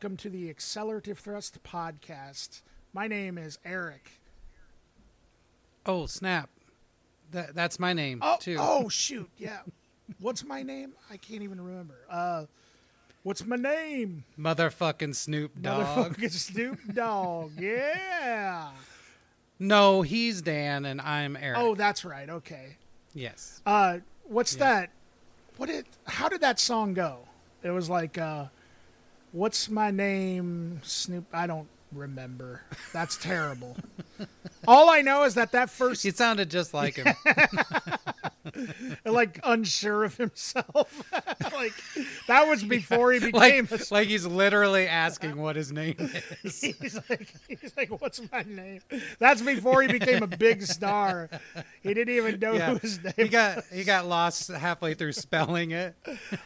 welcome to the Accelerative Thrust podcast. My name is Eric. Oh snap! That that's my name Oh, too. oh shoot, yeah. What's my name? I can't even remember. Uh, what's my name? Motherfucking Snoop Dogg. Motherfucking Snoop Dogg. Yeah. No, he's Dan and I'm Eric. Oh, that's right. Okay. yes. Uh, what's Yeah. that? What it? How did that song go? It was like, uh, "What's my name?" Snoop. I don't remember. That's terrible. All I know is that that first, He sounded just like him. like, unsure of himself. like that was before he like, became. a, like he's literally asking what his name is. he's like, he's like, "What's my name?" That's before he became a big star. He didn't even know Yeah. who his name. He got he got lost halfway through spelling it.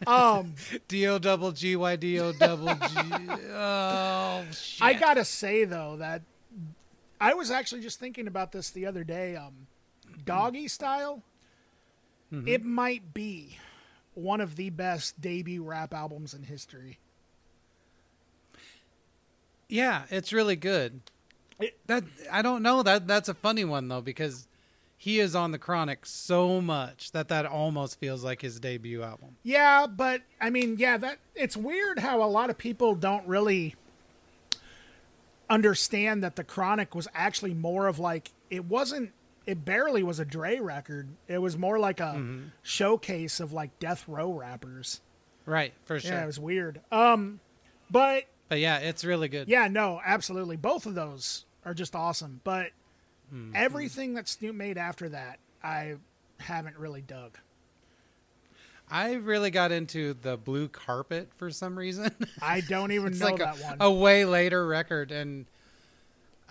um, D O double G Y D O double G. Oh shit! I gotta say though that I was actually just thinking about this the other day. Um, doggy style, Mm-hmm. it might be one of the best debut rap albums in history. Yeah, it's really good. It- that I don't know that that's a funny one though because he is on the Chronic so much that that almost feels like his debut album. Yeah, but I mean, yeah, that it's weird how a lot of people don't really understand that the Chronic was actually more of like it wasn't. It barely was a Dre record. It was more like a Mm-hmm. showcase of like death row rappers. Right, for sure. Yeah, it was weird. Um, but but yeah, it's really good. Yeah, no, absolutely. Both of those are just awesome. But Mm-hmm. everything that Snoop made after that, I haven't really dug. I really got into the Blue Carpet for some reason. I don't even it's know like that a, one. a way later record and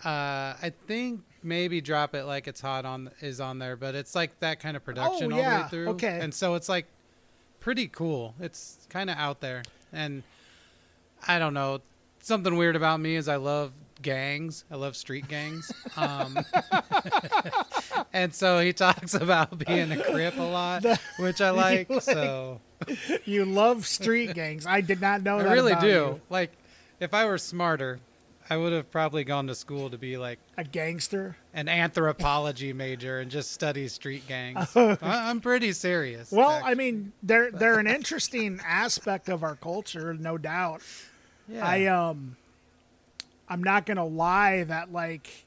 uh I think maybe Drop It Like It's Hot on is on there, but it's like that kind of production all the Oh, way through. okay. And so it's like pretty cool. It's kind of out there. And I don't know, something weird about me is I love gangs. I love street gangs. Um and so he talks about being a crip a lot, which I like. like- so you love street gangs. I did not know I really do. you. Like, if I were smarter, I would have probably gone to school to be like A gangster. an anthropology major and just study street gangs. I- I'm pretty serious. Well, actually. I mean, they're they're an interesting aspect of our culture, no doubt. yeah. I um I'm not gonna lie that like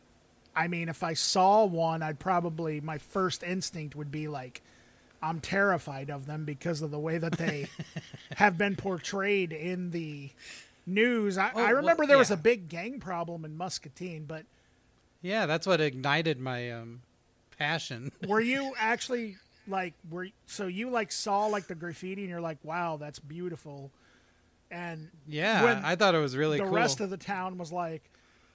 I mean if I saw one I'd probably my first instinct would be like I'm terrified of them because of the way that they have been portrayed in the news. I, Oh, I well, remember there was a big gang problem in Muscatine, but yeah, that's what ignited my um, passion. were you actually like were so you like saw like the graffiti and you're like, wow, that's beautiful. And Yeah, I thought it was really cool. the cool. rest of the town was like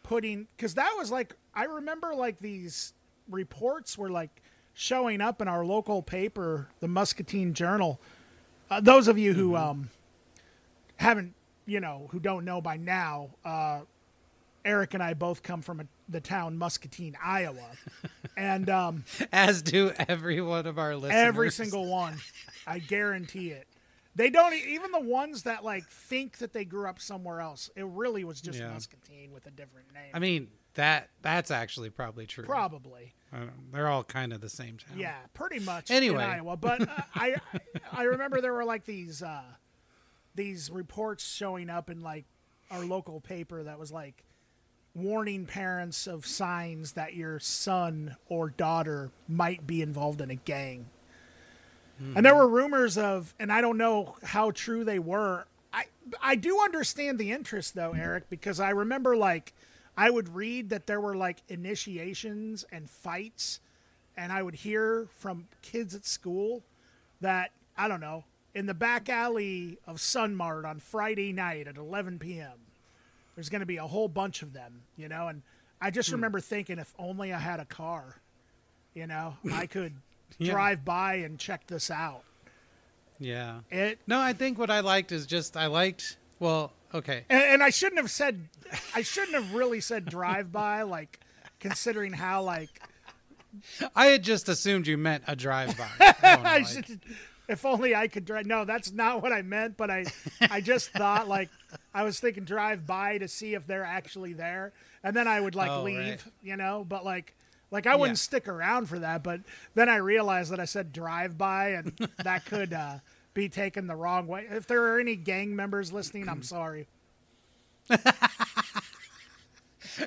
putting because that was like I remember like these reports were like showing up in our local paper, the Muscatine Journal. Uh, those of you who um haven't you know who don't know by now, uh, Eric and I both come from a, the town Muscatine, Iowa, and um, As do every one of our listeners. every single one, I guarantee it. They don't even the ones that like think that they grew up somewhere else. It really was just Yeah. Muscatine with a different name. I mean, that that's actually probably true. Probably, I don't know. They're all kind of the same town. yeah, pretty much. Anyway. in Iowa, but uh, I I remember there were like these uh, these reports showing up in like our local paper that was like warning parents of signs that your son or daughter might be involved in a gang. And there hmm. were rumors of, and I don't know how true they were. I I do understand the interest though, Eric, because I remember like I would read that there were like initiations and fights, and I would hear from kids at school that I don't know in the back alley of Sunmart on Friday night at 11 p.m. There's going to be a whole bunch of them, you know, and I just hmm. remember thinking if only I had a car, you know, I could Yeah. drive by and check this out. Yeah. It No, I think what I liked is just I liked. Well, okay. and, and I shouldn't have said I shouldn't have really said drive by like considering how like I had just assumed you meant a drive-by. I I like- should, if only I could drive. No, that's not what I meant. But I, I just thought like I was thinking drive by to see if they're actually there, and then I would like Oh, leave, right. you know. But like, like I wouldn't Yeah. stick around for that. But then I realized that I said drive by, and that could uh, be taken the wrong way. If there are any gang members listening, I'm sorry.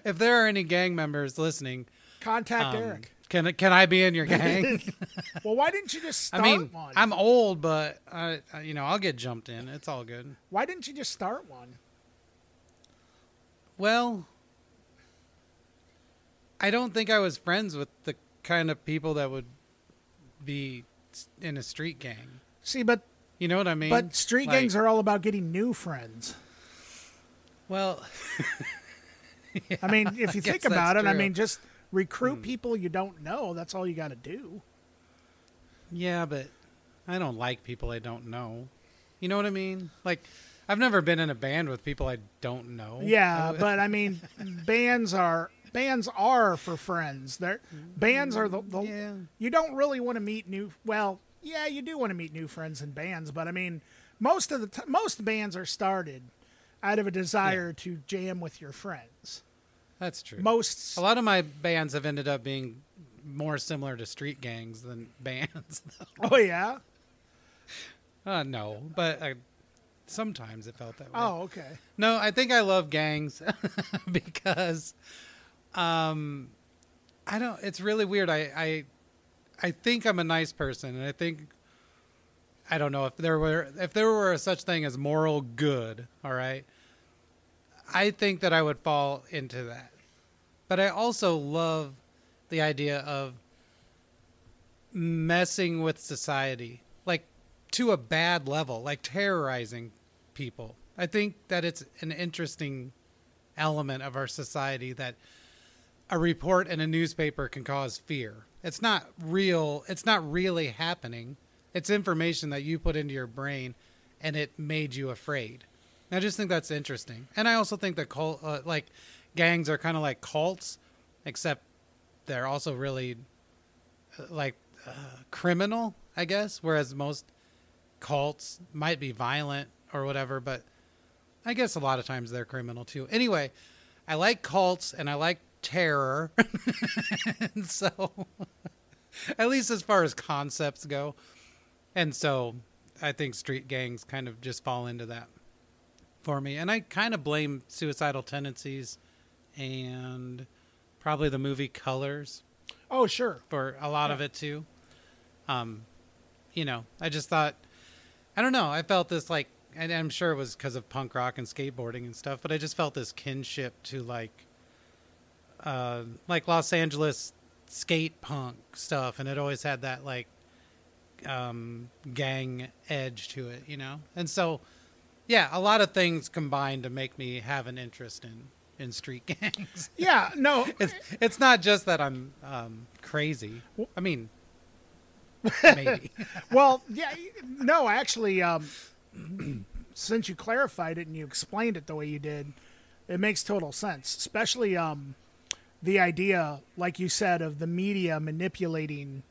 If there are any gang members listening, Contact um, Eric. Can can I be in your gang? Well, why didn't you just I start mean, one? I'm old, but I, I- you know, I'll get jumped in. It's all good. Why didn't you just start one? Well, I don't think I was friends with the kind of people that would be in a street gang. See, but You know what I mean? but street Like- gangs are all about getting new friends. well. I mean, if you guess think about it, that's I mean, just recruit hmm. people you don't know. That's all you got to do. Yeah, but I don't like people I don't know. You know what I mean? Like, I've never been in a band with people I don't know. Yeah, but I mean, bands are bands are for friends. They're bands are the, the mm, yeah. you don't really want to meet new. Well, yeah, you do want to meet new friends in bands, but I mean, most of the t- most bands are started out of a desire to jam with your friends. That's true. Most a lot of my bands have ended up being more similar to street gangs than bands. Oh yeah. uh, no, but uh, sometimes it felt that way. Oh okay. No, I think I love gangs because um I don't it's really weird. I I I think I'm a nice person and I think I don't know if there were if there were a such thing as moral good, all right? I think that I would fall into that. But I also love the idea of messing with society like to a bad level, like terrorizing people. I think that it's an interesting element of our society that a report in a newspaper can cause fear. It's not real, it's not really happening. It's information that you put into your brain and it made you afraid. And I just think that's interesting. And I also think that uh, like gangs are kind of like cults, except they're also really uh, like uh, criminal, I guess, whereas most cults might be violent or whatever, but I guess a lot of times they're criminal too. Anyway, I like cults and I like terror. and so, at least as far as concepts go. And so, I think street gangs kind of just fall into that for me. And I kind of blame suicidal tendencies and probably the movie Colors Oh sure. for a lot of it too. Um, you know, I just thought, I don't know, I felt this like, and I'm sure it was because of punk rock and skateboarding and stuff, but I just felt this kinship to like, uh, like Los Angeles skate punk stuff, and it always had that like, um, gang edge to it, you know, and so, yeah, a lot of things combined to make me have an interest in in street gangs. Yeah. No. it's it's not just that I'm um, crazy. I mean, maybe. well, yeah, no, actually, um, since you clarified it and you explained it the way you did, it makes total sense. Especially um, the idea, like you said, of the media manipulating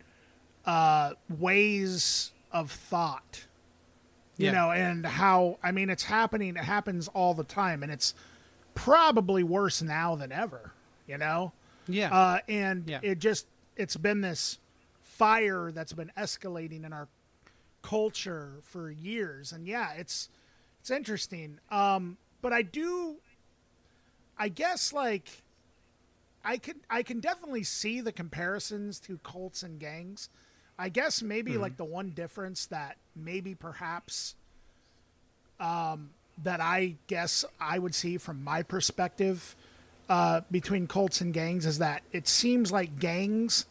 uh, ways of thought. You Yeah. know, and how I mean, it's happening. It happens all the time, and it's probably worse now than ever. You know, yeah, uh, and Yeah. it just it's been this fire that's been escalating in our culture for years. And yeah it's it's interesting. Um but i do i guess like i can i can definitely see the comparisons to cults and gangs. I guess maybe like the one difference that maybe perhaps um that i guess i would see from my perspective uh, between cults and gangs is that it seems like gangs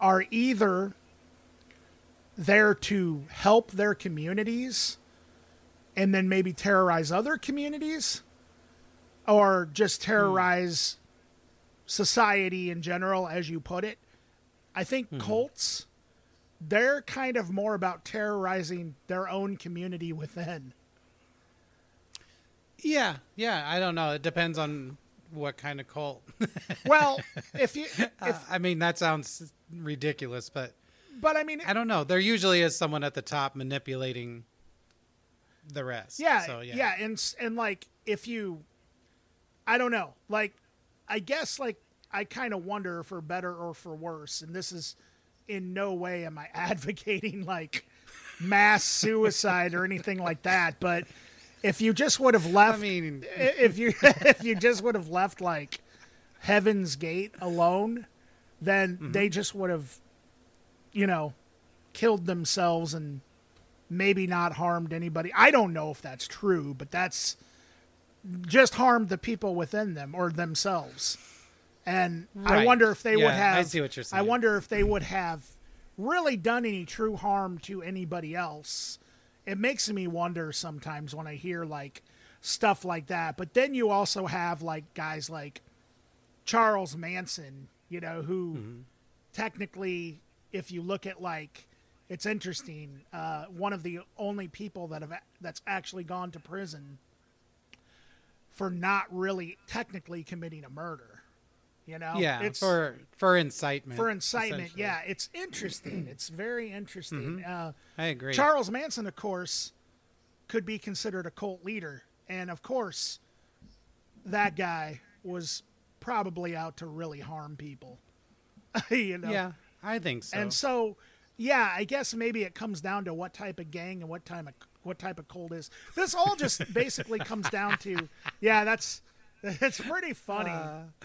are either there to help their communities and then maybe terrorize other communities or just terrorize society in general as you put it. I think cults they're kind of more about terrorizing their own community within yeah, yeah. I don't know. It depends on what kind of cult. well if you Uh, I mean, that sounds ridiculous, but but I mean, I don't know. There usually is someone at the top manipulating the rest. yeah, So, yeah, yeah. and and like if you, I don't know, like I guess like I kind of wonder for better or for worse, and this is in no way am I advocating like mass suicide or anything like that, but if you just would have left, I mean, if you if you just would have left like Heaven's Gate alone, then Mm-hmm. they just would have, you know, killed themselves and maybe not harmed anybody. I don't know if that's true, but that's just harmed the people within them or themselves. And I wonder if they would have. I see what you're saying. I wonder if they would have really done any true harm to anybody else. It makes me wonder sometimes when I hear like stuff like that. But then you also have like guys like Charles Manson, you know, who Mm-hmm. technically, if you look at like, it's interesting. Uh, one of the only people that have that's actually gone to prison for not really technically committing a murder. You know, yeah, it's for for incitement. for incitement. Yeah, it's interesting. It's very interesting. Uh, I agree. Charles Manson, of course, could be considered a cult leader, and of course, that guy was probably out to really harm people. you know, Yeah, I think so. and so, yeah, I guess maybe it comes down to what type of gang and what type of what type of cult is. This all just basically comes down to, yeah, that's it's pretty funny,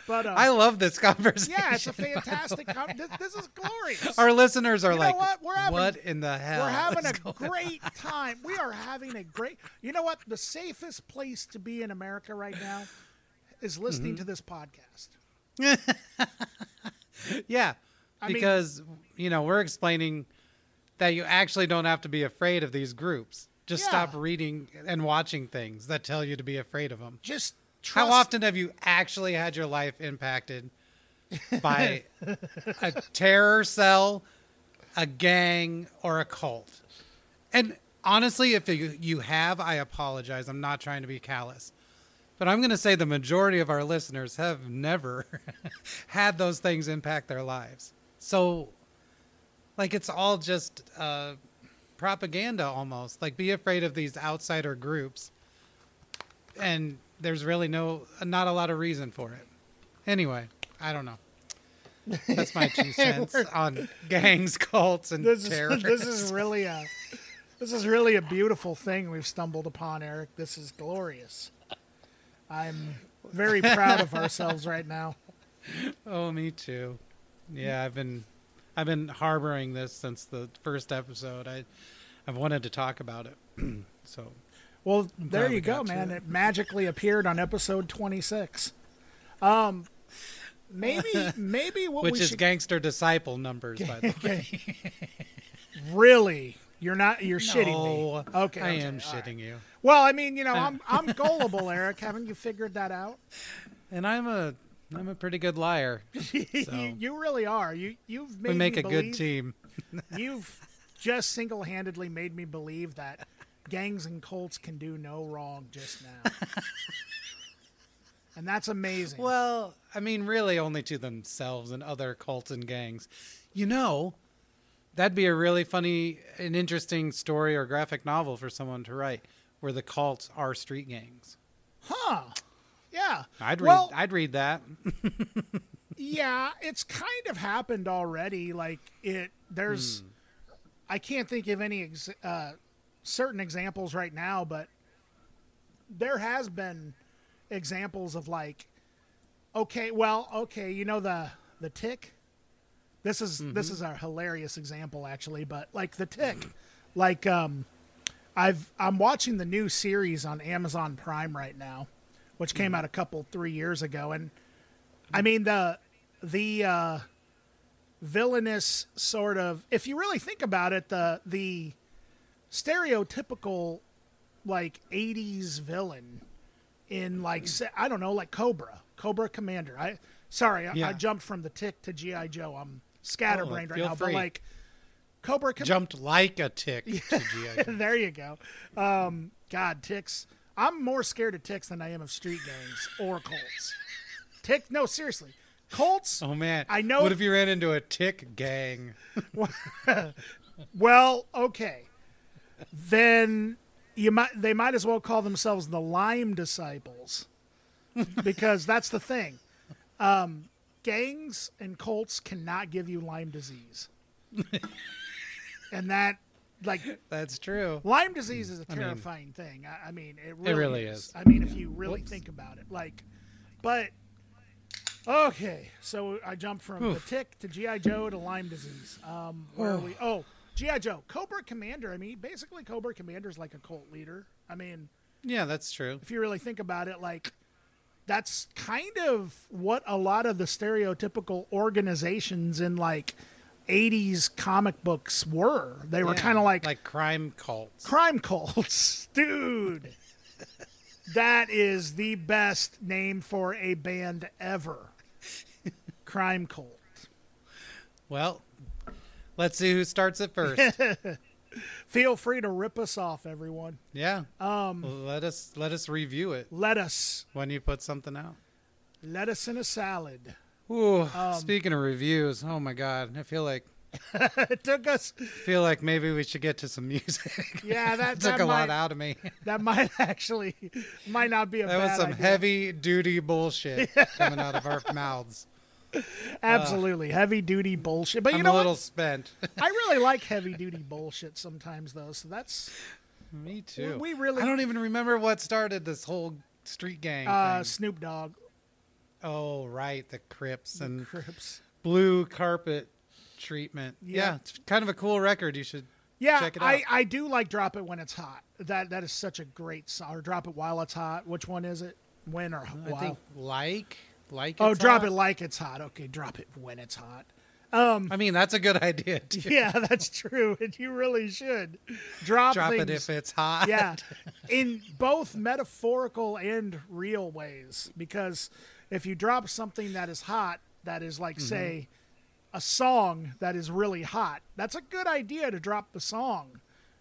but uh, I love this conversation. yeah, it's a fantastic. Com- this, this is glorious. Our listeners are You like, what? We're having- "What in the hell?" We're having a great time. We are having a great. You know what? The safest place to be in America right now is listening Mm-hmm. to this podcast. Yeah, I mean- because you know we're explaining that you actually don't have to be afraid of these groups. Just Yeah. stop reading and watching things that tell you to be afraid of them. Just trust. How often have you actually had your life impacted by a terror cell, a gang, or a cult? And honestly, if you, you have, I apologize. I'm not trying to be callous. But I'm going to say the majority of our listeners have never had those things impact their lives. So, like, it's all just uh, propaganda almost. Like, be afraid of these outsider groups. And there's really no, not a lot of reason for it. Anyway, I don't know. That's my two cents on gangs, cults, and This is this is really a this is really a beautiful thing we've stumbled upon, Eric. This is glorious. I'm very proud of ourselves right now. Oh, me too. Yeah, I've been I've been harboring this since the first episode. I I've wanted to talk about it. so Well, there you go, man. it. It magically appeared on episode 26. Um, maybe, maybe what which we is should gangster disciple numbers by the way. really. You're not. You're shitting me. Okay, I okay, am all right. shitting you. Well, I mean, you know, I'm I'm gullible, Eric. Haven't you figured that out? And I'm a I'm a pretty good liar. you, you really are. You you've made We make me a believe, good team. You've just single-handedly made me believe that gangs and cults can do no wrong just now, and that's amazing. Well, I mean, really only to themselves and other cults and gangs. You know, that'd be a really funny and interesting story or graphic novel for someone to write, where the cults are street gangs. huh? Yeah. I'd read. Well, I'd read that. Yeah, it's kind of happened already. Like it, there's, Hmm. I can't think of any ex- uh, certain examples right now, but there has been examples of like, okay, well, okay, you know the the tick. This is this Mm-hmm. is a hilarious example actually, but like the tick, like um, I've I'm watching the new series on Amazon Prime right now, which came out a couple three years ago, and I mean the the uh, villainous sort of if you really think about it, the the stereotypical like 80s villain in like I don't know like Cobra, Cobra Commander. I sorry, I, I jumped from the tick to GI Joe. I'm scatterbrained right now, free. but like Cobra Com- Jumped like a tick to GI. There you go. Um, God, ticks. I'm more scared of ticks than I am of street gangs or cults. Tick, no, seriously. Colts. Oh man, I know- What if you ran into a tick gang? Well, okay. Then you might they might as well call themselves the Lyme disciples. because that's the thing. Um, gangs and cults cannot give you Lyme disease. and that like That's true. Lyme disease is a mean- terrifying thing. I, I mean, it really, really is. is. I mean, if you really Whoops. think about it, like, but okay. So I jumped from the tick to GI Joe to Lyme disease. Um, where are we? Oh, GI Joe, Cobra Commander. I mean, basically, Cobra Commander is like a cult leader. I mean, Yeah, that's true. if you really think about it, like that's kind of what a lot of the stereotypical organizations in like 80s comic books were. They were Yeah, kind of like like crime cults. crime cults, dude. that is the best name for a band ever. Crime cult. Well, let's see who starts it first. Feel free to rip us off, everyone. yeah. Um. Let us let us review it Let us, when you put something out. let us in a salad. Ooh. Um, speaking of reviews, oh my god, I feel like it took us, feel like maybe we should get to some music. yeah, that took that a might, lot out of me. That might actually, might not be a That was some idea. heavy duty bullshit coming out of our mouths. Absolutely heavy duty bullshit. But you I'm know a little what? spent. I really like heavy duty bullshit sometimes, though. So that's Me too. we really- I don't even remember what started this whole street gang uh, thing. Snoop Dogg, Oh right, the Crips and Crips. blue carpet treatment. Yeah. Yeah. it's kind of a cool record. You should. Yeah, Check it I, out. I do like Drop It When It's Hot. That that is such a great song. Or Drop It While It's Hot. Which one is it? When or while? I think like like. oh, Drop Hot. It Like It's Hot. Okay, Drop It When It's Hot. Um, I mean, that's a good idea. Too. Yeah, that's true. And you really should. Drop, Drop things. it if it's hot. yeah, in both metaphorical and real ways. Because if you drop something that is hot, that is like, Mm-hmm. say, a song that is really hot, that's a good idea to drop the song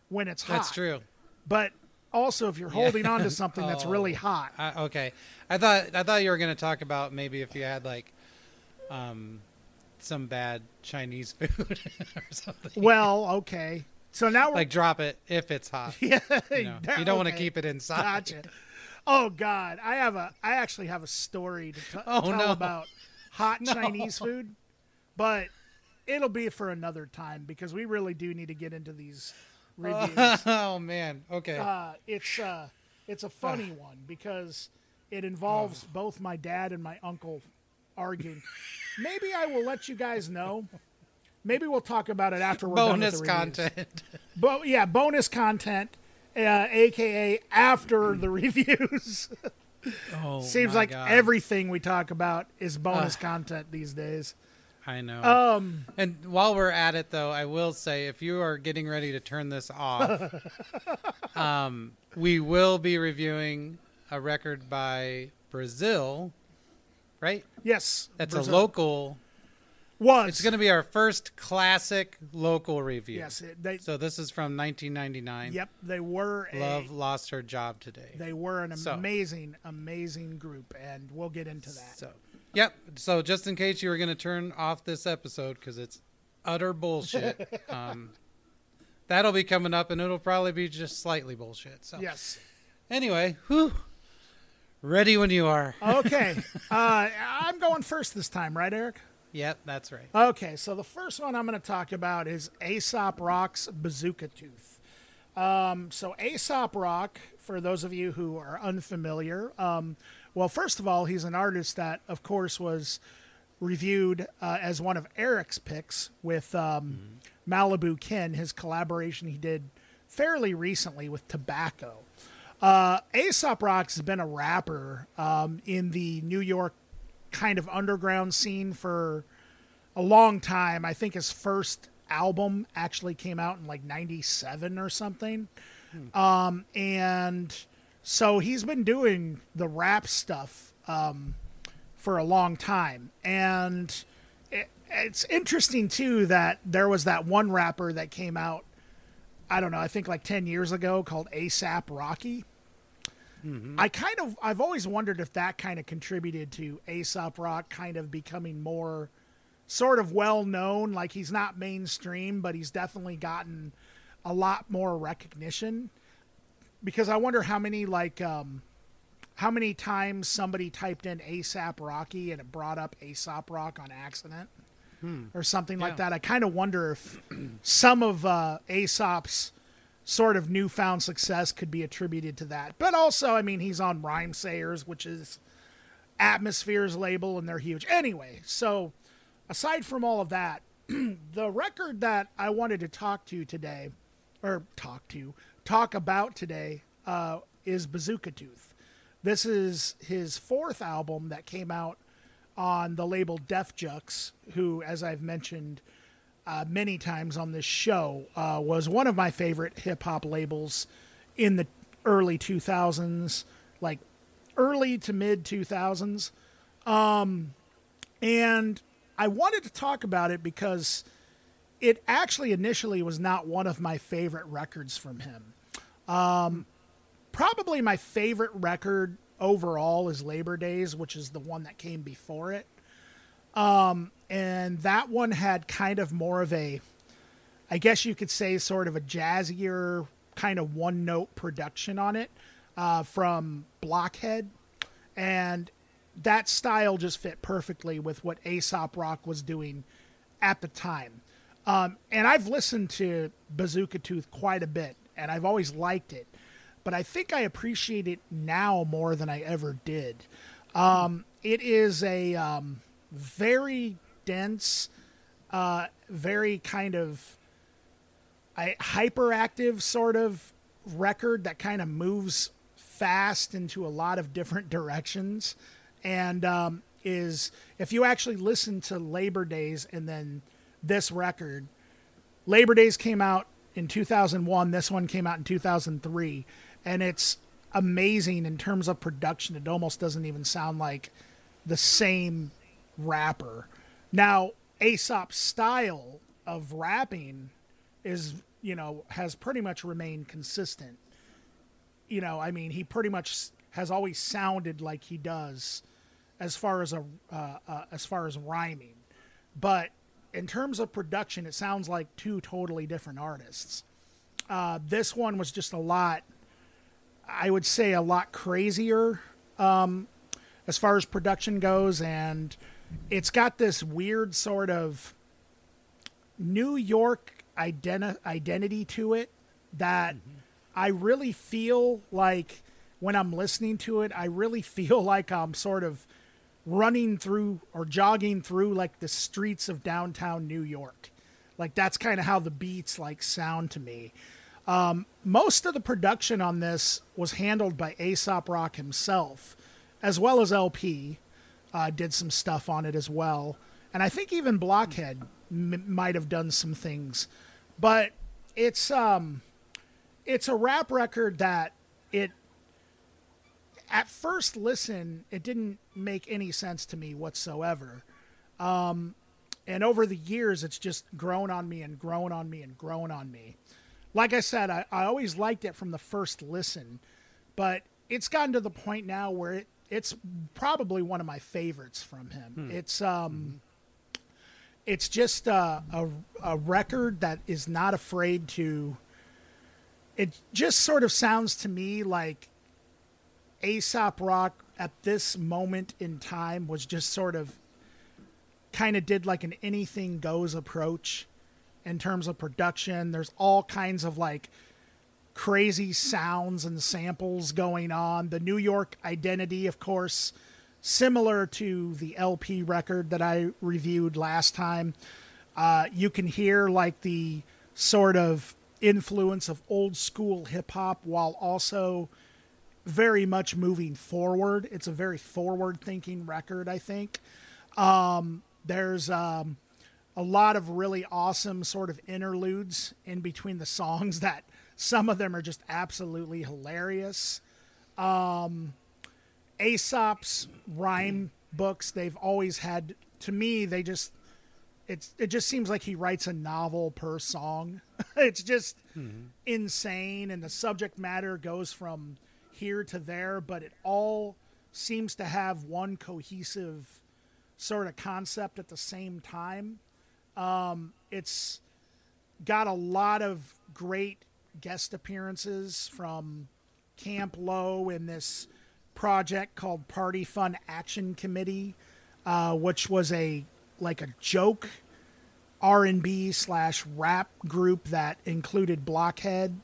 when it's hot. that's true. But also, if you're holding on to something that's Oh. really hot, I, okay, I thought I thought you were going to talk about maybe if you had like, um, some bad Chinese food or something. well, okay. So now we're Like drop it if it's hot. yeah, You, know, that- you don't want to keep it inside. Gotcha. Oh God, I have a. I actually have a story to t- Oh, tell no. about hot Chinese food, but it'll be for another time because we really do need to get into these reviews. oh man. Okay. uh, it's uh, it's a funny one because it involves both my dad and my uncle arguing. Maybe I will let you guys know. Maybe we'll talk about it after we're done with Bonus the reviews. content. Bo- yeah, bonus content, uh, aka after the reviews. Oh, Seems like God. everything we talk about is bonus content these days. I know. Um, and while we're at it, though, I will say if you are getting ready to turn this off, um, we will be reviewing a record by Brazil, right? yes, That's Brazil. a local. Was It's going to be our first classic local review. yes. It, they So this is from 1999. yep they were a, Love lost her job today. they were an So- amazing amazing group, and we'll get into that. So, yep. So just in case you were going to turn off this episode because it's utter bullshit, um, that'll be coming up, and it'll probably be just slightly bullshit. So Yes. anyway, whew, ready when you are. Okay. uh, I'm going first this time, right, Eric? Yep, that's right. Okay, so the first one I'm going to talk about is Aesop Rock's Bazooka Tooth. Um, so Aesop Rock, for those of you who are unfamiliar, um, well, first of all, he's an artist that, of course, was reviewed uh, as one of Eric's picks with um, Malibu Ken, his collaboration he did fairly recently with Tobacco. Uh, Aesop Rock's has been a rapper um, in the New York kind of underground scene for a long time. I think his first album actually came out in like 97 or something. Um, and so he's been doing the rap stuff um, for a long time. And it, it's interesting, too, that there was that one rapper that came out, I don't know, I think like 10 years ago called ASAP Rocky. I kind of I've always wondered if that kind of contributed to Aesop Rock kind of becoming more sort of well known. Like he's not mainstream, but he's definitely gotten a lot more recognition. Because I wonder how many like um, how many times somebody typed in ASAP Rocky and it brought up Aesop Rock on accident or something like that. I kind of wonder if some of uh, Aesop's sort of newfound success could be attributed to that. But also, I mean, he's on Rhymesayers, which is Atmosphere's label, and they're huge. Anyway, so aside from all of that, the record that I wanted to talk to you today, or talk to, talk about today, uh, is Bazooka Tooth. This is his fourth album that came out on the label Def Jux, who, as I've mentioned uh, many times on this show, uh, was one of my favorite hip hop labels in the early 2000s, like early to mid 2000s. Um, and I wanted to talk about it because it actually initially was not one of my favorite records from him. Um, probably my favorite record overall is Labor Days, which is the one that came before it. Um, and that one had kind of more of a, I guess you could say, sort of a jazzier kind of one note production on it uh, from Blockhead. And that style just fit perfectly with what Aesop Rock was doing at the time. Um, and I've listened to Bazooka Tooth quite a bit, and I've always liked it. But I think I appreciate it now more than I ever did. Um, it is a um, very dense, uh, very kind of a hyperactive sort of record that kind of moves fast into a lot of different directions and um, is if you actually listen to labor days and then this record. Labor days came out in 2001 this one came out in 2003 and it's amazing in terms of production. It almost doesn't even sound like the same rapper. Now aesop's style of rapping is you know has pretty much remained consistent. You know i mean he pretty much has always sounded like he does as far as a uh, uh, as far as rhyming. But in terms of production it sounds like two totally different artists. Uh, this one was just a lot i would say a lot crazier um, as far as production goes and it's got this weird sort of New York identi- identity to it that I really feel like when I'm listening to it, I really feel like I'm sort of running through or jogging through like the streets of downtown New York. Like that's kind of how the beats like sound to me. Um, most of the production on this was handled by Aesop Rock himself, as well as LP. Uh, did some stuff on it as well, and I think even Blockhead m- might have done some things. But it's um, it's a rap record that it at first listen it didn't make any sense to me whatsoever. Um, and over the years, it's just grown on me and grown on me and grown on me. Like I said, I, I always liked it from the first listen, but it's gotten to the point now where it, it's probably one of my favorites from him. It's um, it's just a, a a record that is not afraid to. It just sort of sounds to me like Aesop Rock at this moment in time was just sort of kind of did like an anything goes approach in terms of production. There's all kinds of like crazy sounds and samples going on. The New York identity, of course, similar to the LP record that I reviewed last time. Uh, you can hear like the sort of influence of old school hip hop while also very much moving forward. It's a very forward thinking record, I think. Um, there's um, a lot of really awesome sort of interludes in between the songs that some of them are just absolutely hilarious. Um, Aesop's rhyme books, they've always had, to me, they just, it's, it just seems like he writes a novel per song. it's just insane. And the subject matter goes from here to there, but it all seems to have one cohesive sort of concept at the same time. Um, it's got a lot of great guest appearances from Camp Lo in this project called Party Fun Action Committee, uh, which was a like a joke R and B slash rap group that included Blockhead,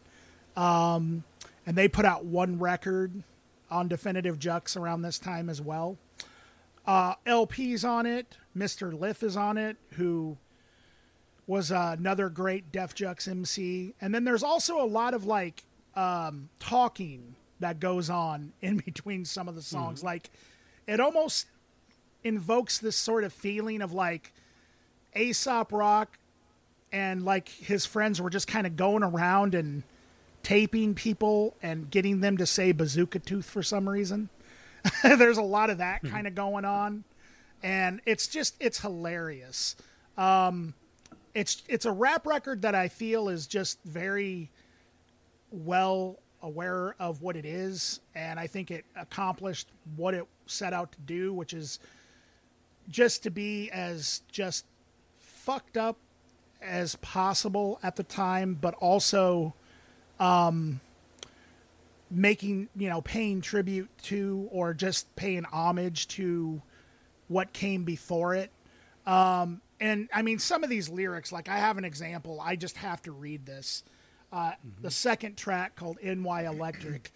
um, and they put out one record on Definitive Jux around this time as well. Uh, LP's on it. Mr. Lif is on it, who was uh, another great Def Jux MC. And then there's also a lot of like um, talking that goes on in between some of the songs. Mm-hmm. Like it almost invokes this sort of feeling of like Aesop Rock and like his friends were just kind of going around and taping people and getting them to say bazooka tooth for some reason. There's a lot of that mm-hmm. kind of going on. And it's just it's hilarious. Um, it's it's a rap record that I feel is just very well aware of what it is, and I think it accomplished what it set out to do, which is just to be as just fucked up as possible at the time, but also um, making you know paying tribute to or just paying homage to what came before it. Um, and I mean, some of these lyrics, like I have an example. I just have to read this. Uh, mm-hmm. The second track called NY Electric.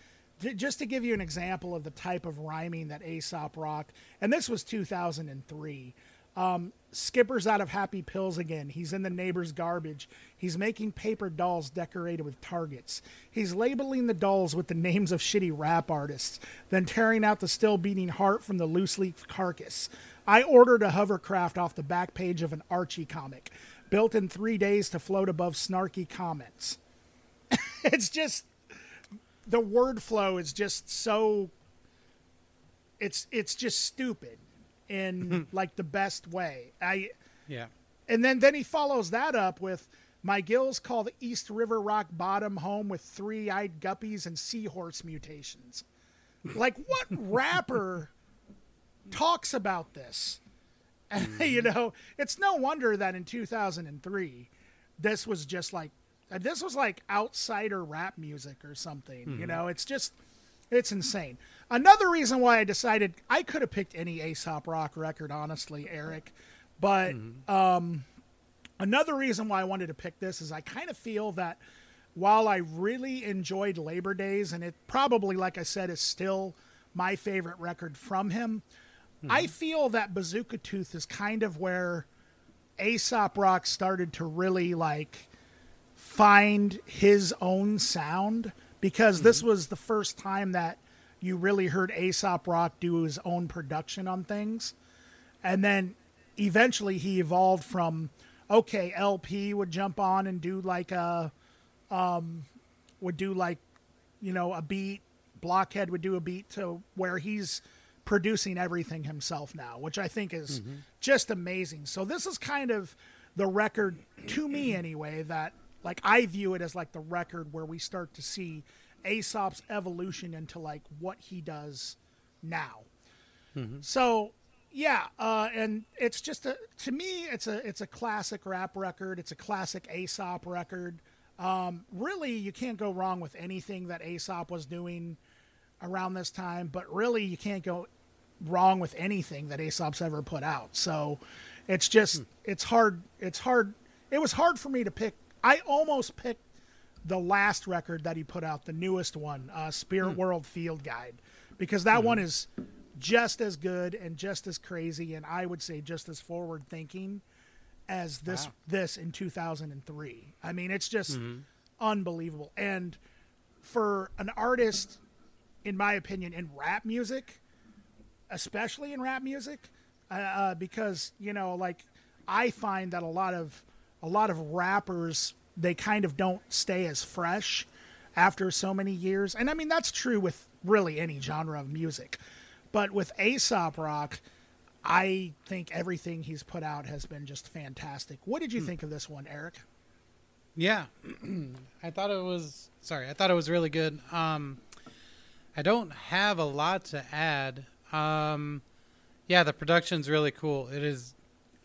just to give you an example of the type of rhyming that Aesop Rock, and this was 2003. Um, Skipper's out of happy pills again. He's in the neighbor's garbage. He's making paper dolls decorated with targets. He's labeling the dolls with the names of shitty rap artists, then tearing out the still beating heart from the loose leaf carcass. I ordered a hovercraft off the back page of an Archie comic, built in three days to float above snarky comments. it's just the word flow is just so it's it's just stupid in like the best way. I yeah. And then then he follows that up with my gills call the East River Rock bottom home with three-eyed guppies and seahorse mutations. Like what rapper talks about this. Mm-hmm. you know, it's no wonder that in 2003, this was just like, this was like outsider rap music or something. Mm-hmm. You know, it's just, it's insane. Another reason why I decided I could have picked any Aesop Rock record, honestly, Eric, but mm-hmm. um, another reason why I wanted to pick this is I kind of feel that while I really enjoyed Labor Days, and it probably, like I said, is still my favorite record from him, Mm-hmm. I feel that Bazooka Tooth is kind of where Aesop Rock started to really like find his own sound because mm-hmm. this was the first time that you really heard Aesop Rock do his own production on things. And then eventually he evolved from okay, LP would jump on and do like a um would do like you know a beat, Blockhead would do a beat to where he's producing everything himself now, which I think is mm-hmm. just amazing. So this is kind of the record to me anyway that like I view it as like the record where we start to see Aesop's evolution into like what he does now. Mm-hmm. So yeah, uh, and it's just a to me it's a it's a classic rap record. It's a classic Aesop record. Um, really, you can't go wrong with anything that Aesop was doing around this time, but really you can't go wrong with anything that Aesop's ever put out. So it's just hmm. it's hard it's hard it was hard for me to pick I almost picked the last record that he put out, the newest one, uh, Spirit hmm. World Field Guide, because that hmm. one is just as good and just as crazy and I would say just as forward thinking as this wow. this in 2003. I mean, it's just mm-hmm. unbelievable. And for an artist in my opinion, in rap music, especially in rap music, uh, uh, because you know, like I find that a lot of a lot of rappers they kind of don't stay as fresh after so many years, and I mean that's true with really any genre of music, but with Aesop Rock. I think everything he's put out has been just fantastic. What did you hmm. think of this one, Eric? Yeah, I thought it was. Sorry, I thought it was really good. Um, I don't have a lot to add. Um, yeah, the production's really cool. It is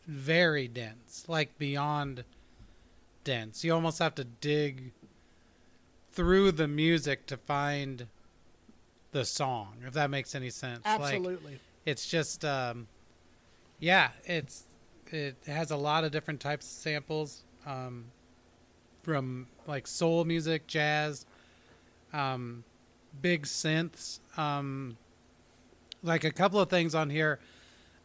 very dense, like beyond dense. You almost have to dig through the music to find the song, if that makes any sense. Like, Absolutely. it's just um yeah it's it has a lot of different types of samples um from like soul music jazz um big synths um like a couple of things on here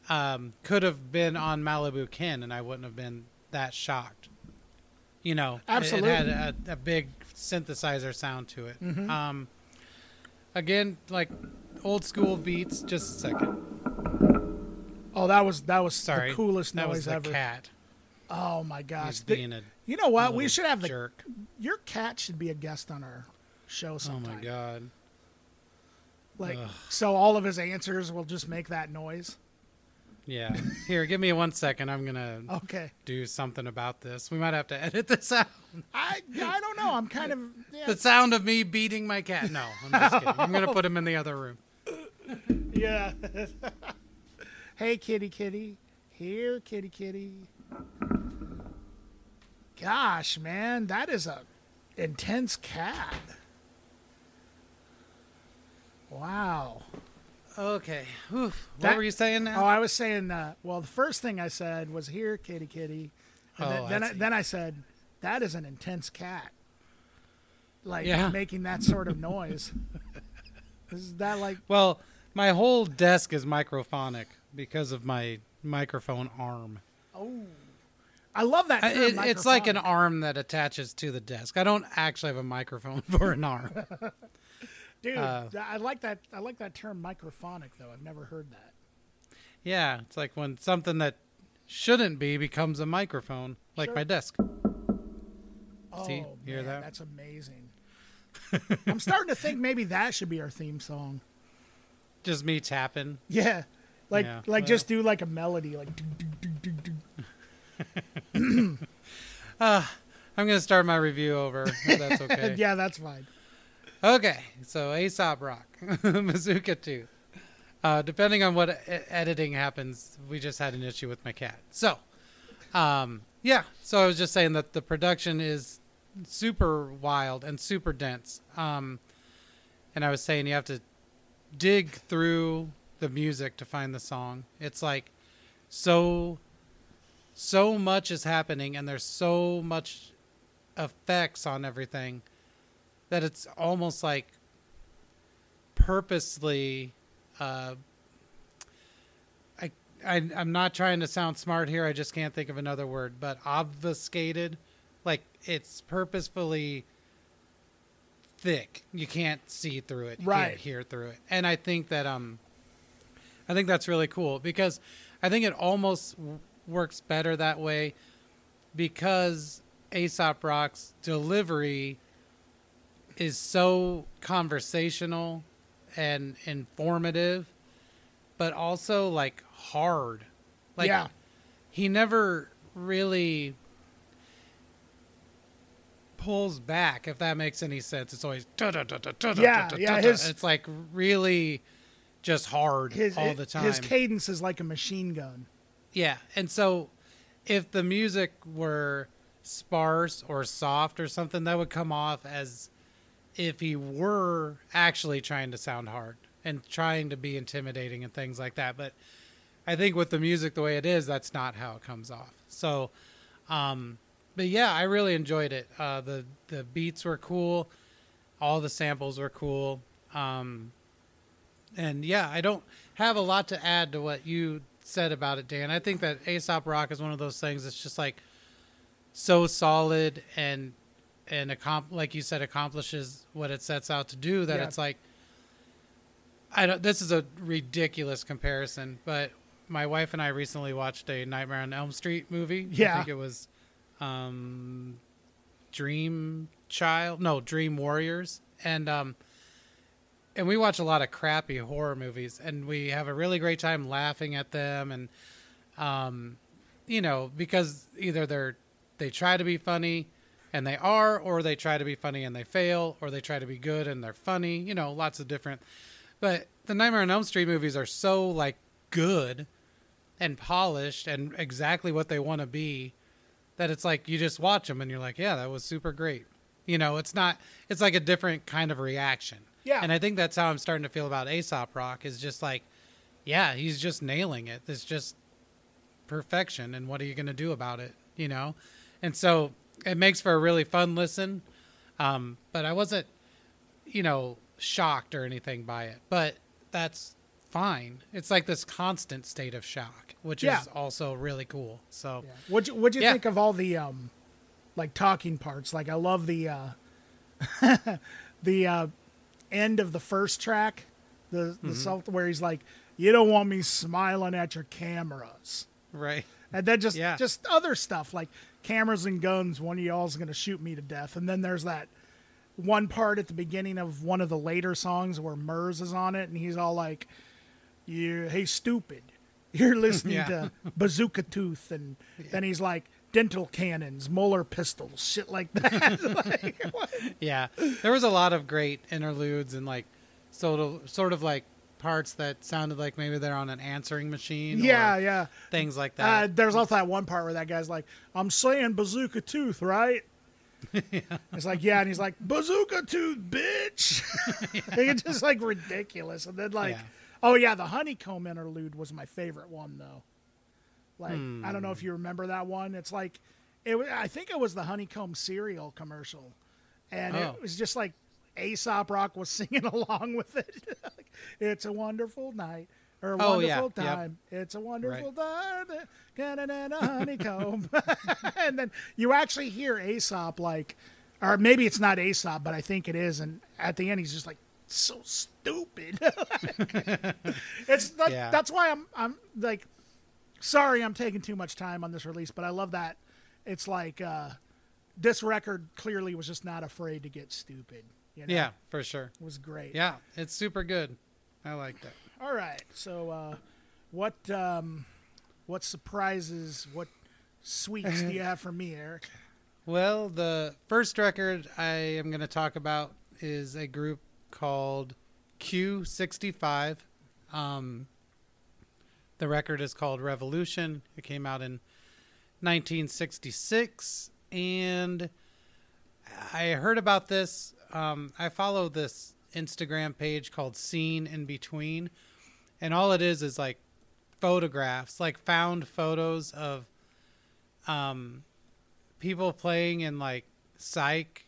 um could have been on malibu ken and i wouldn't have been that shocked you know Absolutely. it, had a, a big synthesizer sound to it Mhm. um again like old school beats just a second oh, that was that was Sorry, the coolest that noise was ever. cat. Oh my gosh! The- being a you know what? We should have the jerk. your cat should be a guest on our show sometime. Oh my god! Like Ugh. so, all of his answers will just make that noise. Yeah. Here, give me one second. I'm gonna Okay. do something about this. We might have to edit this out. I I don't know. I'm kind of yeah, The sound of me beating my cat. No, I'm just kidding. I'm gonna put him in the other room. yeah. hey, kitty, kitty. Here, kitty, kitty. Gosh, man, that is a intense cat. Wow. Okay. Oof. What That- were you saying now? Oh. I was saying. Uh, well, the first thing I said was "Here, kitty, kitty," and Oh, then I then, I, see. then I said, "That is an intense cat." Like Yeah. making that sort of noise. is that like? Well, my whole desk is microphonic because of my microphone arm. Oh, I love that. Term, it- it's like an arm that attaches to the desk. I don't actually have a microphone for an arm. Dude, uh, I like that. I like that term microphonic though. I've never heard that. Yeah, it's like when something that shouldn't be becomes a microphone, like Sure. my desk. Oh, See, hear man, that? That's amazing. I'm starting to think maybe that should be our theme song. Just me tapping. Yeah, like Yeah, like well. just do like a melody, like. do, do, do, do, do. I'm gonna start my review over. That's okay. yeah, that's fine. Okay, so Aesop Rock, Bazooka Tooth. Uh, depending on what e- editing happens, we just had an issue with my cat. So, um, yeah. So I was just saying that the production is super wild and super dense. Um, and I was saying you have to dig through the music to find the song. It's like so so much is happening and there's so much effects on everything that it's almost like purposely uh I, I I'm not trying to sound smart here, I just can't think of another word, but obfuscated. Like it's purposefully thick. You can't see through it. You Right. can't hear through it. And I think that um I think that's really cool because I think it almost w- works better that way because Aesop Rock's delivery is so conversational and informative, but also like hard. Like yeah, he never really pulls back, if that makes any sense. It's always Yeah, yeah, his- it's like really just hard his all eh, the time. his cadence is like a machine gun. Yeah, and so if the music were sparse or soft or something, that would come off as if he were actually trying to sound hard and trying to be intimidating and things like that. But I think with the music the way it is, that's not how it comes off. So, um, but yeah, I really enjoyed it. Uh, the the beats were cool, all the samples were cool. Um, and yeah, I don't have a lot to add to what you said about it, Dan. I think that Aesop Rock is one of those things that's just like so solid and and accom- like you said accomplishes what it sets out to do that Yeah. it's like I don't this is a ridiculous comparison, but my wife and I recently watched a Nightmare on Elm Street movie. I Yeah. think it was um Dream Child, no, Dream Warriors. And um and we watch a lot of crappy horror movies and we have a really great time laughing at them and um you know because either they're they try to be funny and they are, or they try to be funny and they fail, or they try to be good and they're funny. You know, lots of different. But the Nightmare on Elm Street movies are so like good and polished and exactly what they want to be that it's like you just watch them and you're like, yeah, that was super great. You know, it's not. It's like a different kind of reaction. Yeah. And I think that's how I'm starting to feel about Aesop Rock. Is just like, yeah, he's just nailing it. It's just perfection, and what are you going to do about it? You know, and so it makes for a really fun listen. Um, but I wasn't, you know, shocked or anything by it. But that's fine. It's like this constant state of shock, which Yeah. is also really cool. So Yeah. What'd you, what'd you Yeah. think of all the um, like talking parts? Like I love the uh, the uh, end of the first track, the the Mm-hmm. self where he's like, "You don't want me smiling at your cameras," right, and then just Yeah. just other stuff like cameras and guns. One of y'all's gonna shoot me to death, and then there's that one part at the beginning of one of the later songs where Murs is on it, and he's all like, "You, hey, stupid." You're listening Yeah. to Bazooka Tooth, and then he's like dental cannons, molar pistols, shit like that. Like, yeah. There was a lot of great interludes and like sort of sort of like parts that sounded like maybe they're on an answering machine. yeah, or yeah. things like Uh, that. there's also that one part where that guy's like, "I'm saying Bazooka Tooth, right?" It's like, yeah, and he's like, "Bazooka Tooth, bitch!" it's just like ridiculous. And then like, Yeah. oh yeah, the honeycomb interlude was my favorite one though. Like, I don't know Hmm. if you remember that one. It's like, it. I think it was the honeycomb cereal commercial, and Oh. it was just like Aesop Rock was singing along with it. It's a wonderful night. Or a Oh, yeah. wonderful Yep. time. It's a wonderful time. Canada honeycomb. and then you actually hear Aesop like, or maybe it's not Aesop, but I think it is. And at the end, he's just like, so stupid. it's that, Yeah. that's why I'm I'm like, sorry, I'm taking too much time on this release, but I love that. It's like uh, this record clearly was just not afraid to get stupid. You know? yeah, for sure. it was great. Yeah, it's super good. I liked it. All right. So, uh, what um, what surprises, what sweets do you have for me, Eric? Well, the first record I am going to talk about is a group called Q65. Um, the record is called Revolution. It came out in 1966, and I heard about this. Um, I follow this Instagram page called Scene in Between, and all it is is like photographs, like found photos of um, people playing in like psych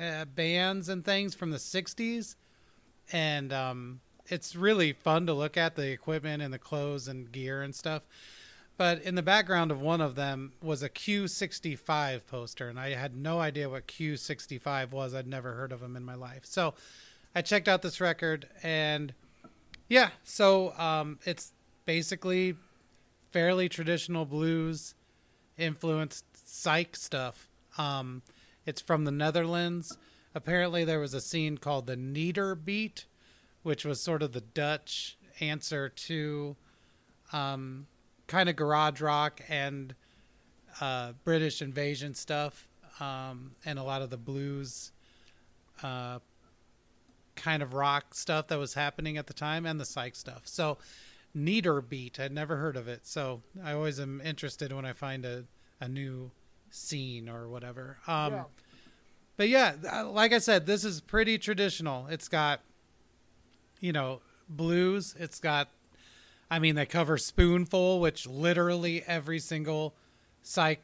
uh, bands and things from the 60s and um, it's really fun to look at the equipment and the clothes and gear and stuff but in the background of one of them was a q65 poster and i had no idea what q65 was i'd never heard of them in my life so i checked out this record and yeah so um, it's basically fairly traditional blues influenced psych stuff. Um, it's from the Netherlands. Apparently, there was a scene called the Neder Beat, which was sort of the Dutch answer to um, kind of garage rock and uh, British invasion stuff, um, and a lot of the blues uh, kind of rock stuff that was happening at the time, and the psych stuff. So, Neder Beat, I'd never heard of it. So, I always am interested when I find a, a new scene or whatever. Um, Yeah. But yeah, like I said, this is pretty traditional. It's got, you know, blues. It's got, I mean, they cover Spoonful, which literally every single psych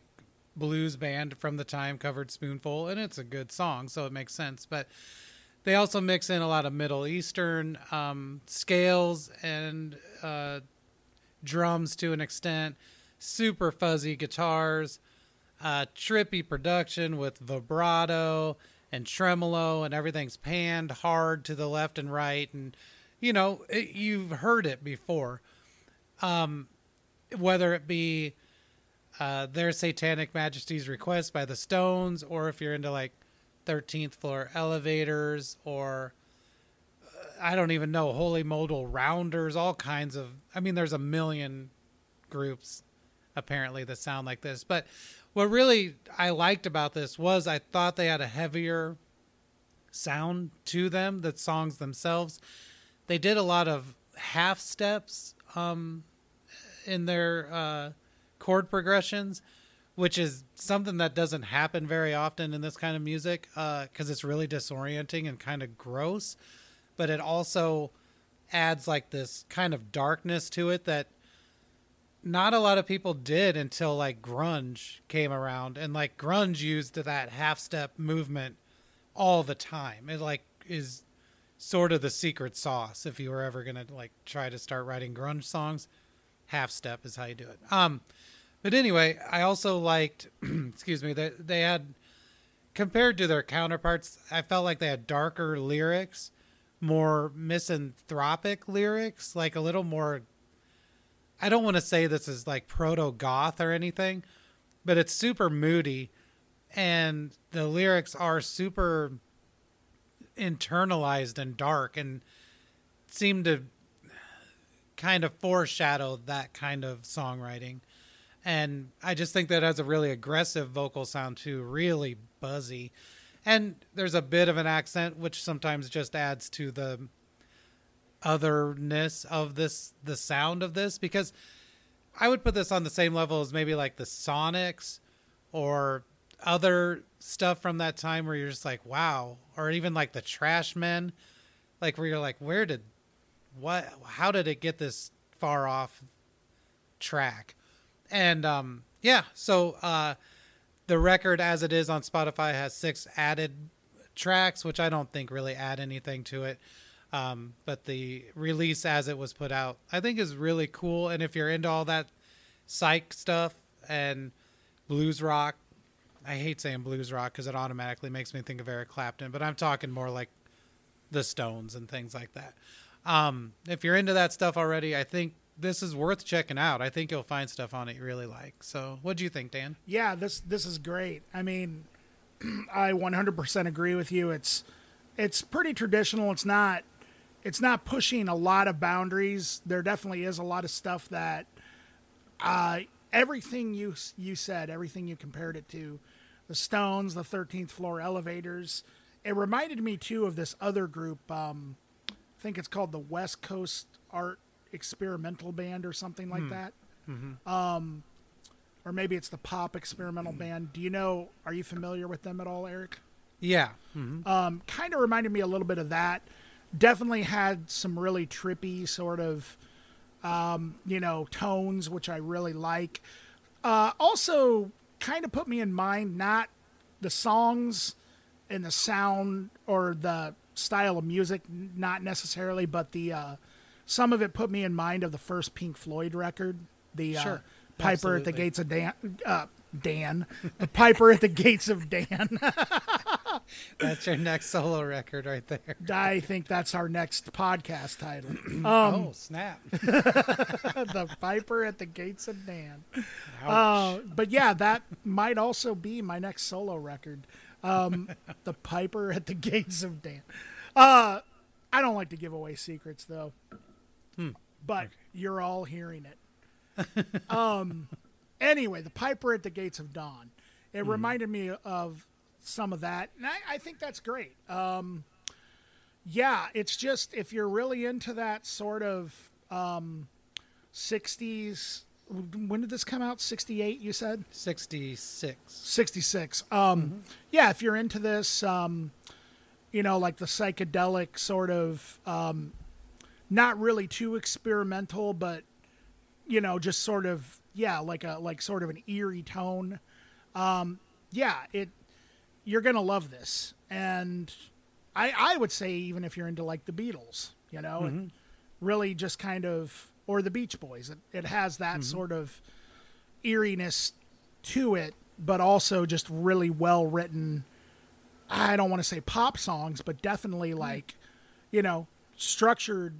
blues band from the time covered Spoonful, and it's a good song, so it makes sense. But they also mix in a lot of Middle Eastern um, scales and uh, drums to an extent, super fuzzy guitars, uh, trippy production with vibrato and tremolo, and everything's panned hard to the left and right. And, you know, it, you've heard it before. Um, whether it be uh, their Satanic Majesties Request by the Stones, or if you're into like 13th floor elevators, or uh, I don't even know, Holy Modal Rounders, all kinds of. I mean, there's a million groups apparently that sound like this. But what really I liked about this was I thought they had a heavier sound to them, the songs themselves. They did a lot of half steps um, in their uh, chord progressions, which is something that doesn't happen very often in this kind of music because uh, it's really disorienting and kind of gross. But it also adds like this kind of darkness to it that not a lot of people did until like grunge came around and like grunge used that half step movement all the time it like is sort of the secret sauce if you were ever gonna like try to start writing grunge songs half step is how you do it. Um but anyway i also liked excuse me that they had compared to their counterparts i felt like they had darker lyrics more misanthropic lyrics like a little more I don't want to say this is like proto goth or anything, but it's super moody and the lyrics are super internalized and dark and seem to kind of foreshadow that kind of songwriting. And I just think that has a really aggressive vocal sound too, really buzzy. And there's a bit of an accent which sometimes just adds to the otherness of this the sound of this because I would put this on the same level as maybe like the Sonics or other stuff from that time where you're just like wow. Or even like the Trash Men like where you're like where did what how did it get this far off track? And um yeah so uh the record as it is on Spotify has six added tracks which I don't think really add anything to it. Um, but the release as it was put out, I think is really cool. And if you're into all that psych stuff and blues rock, I hate saying blues rock because it automatically makes me think of Eric Clapton, but I'm talking more like the Stones and things like that. Um, if you're into that stuff already, I think this is worth checking out. I think you'll find stuff on it you really like. So, what do you think, Dan? Yeah, this this is great. I mean, I 100% agree with you. It's it's pretty traditional. It's not it's not pushing a lot of boundaries. There definitely is a lot of stuff that uh, everything you you said, everything you compared it to, the Stones, the Thirteenth Floor Elevators. It reminded me too of this other group. Um, I think it's called the West Coast Art Experimental Band or something like hmm. that. Mm-hmm. Um, or maybe it's the Pop Experimental Band. Do you know? Are you familiar with them at all, Eric? Yeah. Mm-hmm. Um, kind of reminded me a little bit of that definitely had some really trippy sort of um, you know tones which i really like uh, also kind of put me in mind not the songs and the sound or the style of music not necessarily but the uh, some of it put me in mind of the first pink floyd record the uh, sure. uh, piper Absolutely. at the gates of dan uh, Dan, the Piper at the Gates of Dan. that's your next solo record right there. I think that's our next podcast title. Um, oh, snap. the Piper at the Gates of Dan. Uh, but yeah, that might also be my next solo record. Um, the Piper at the Gates of Dan. Uh, I don't like to give away secrets, though. Hmm. But okay. you're all hearing it. Um, Anyway, the Piper at the Gates of Dawn. It mm reminded me of some of that, and I, I think that's great. Um, yeah, it's just if you're really into that sort of um, 60s. When did this come out? 68, you said? 66. 66. Um, mm-hmm. Yeah, if you're into this, um, you know, like the psychedelic sort of, um, not really too experimental, but, you know, just sort of yeah, like a like sort of an eerie tone. Um, yeah, it you're gonna love this, and I I would say even if you're into like the Beatles, you know, mm-hmm. really just kind of or the Beach Boys, it, it has that mm-hmm. sort of eeriness to it, but also just really well written. I don't want to say pop songs, but definitely mm-hmm. like, you know, structured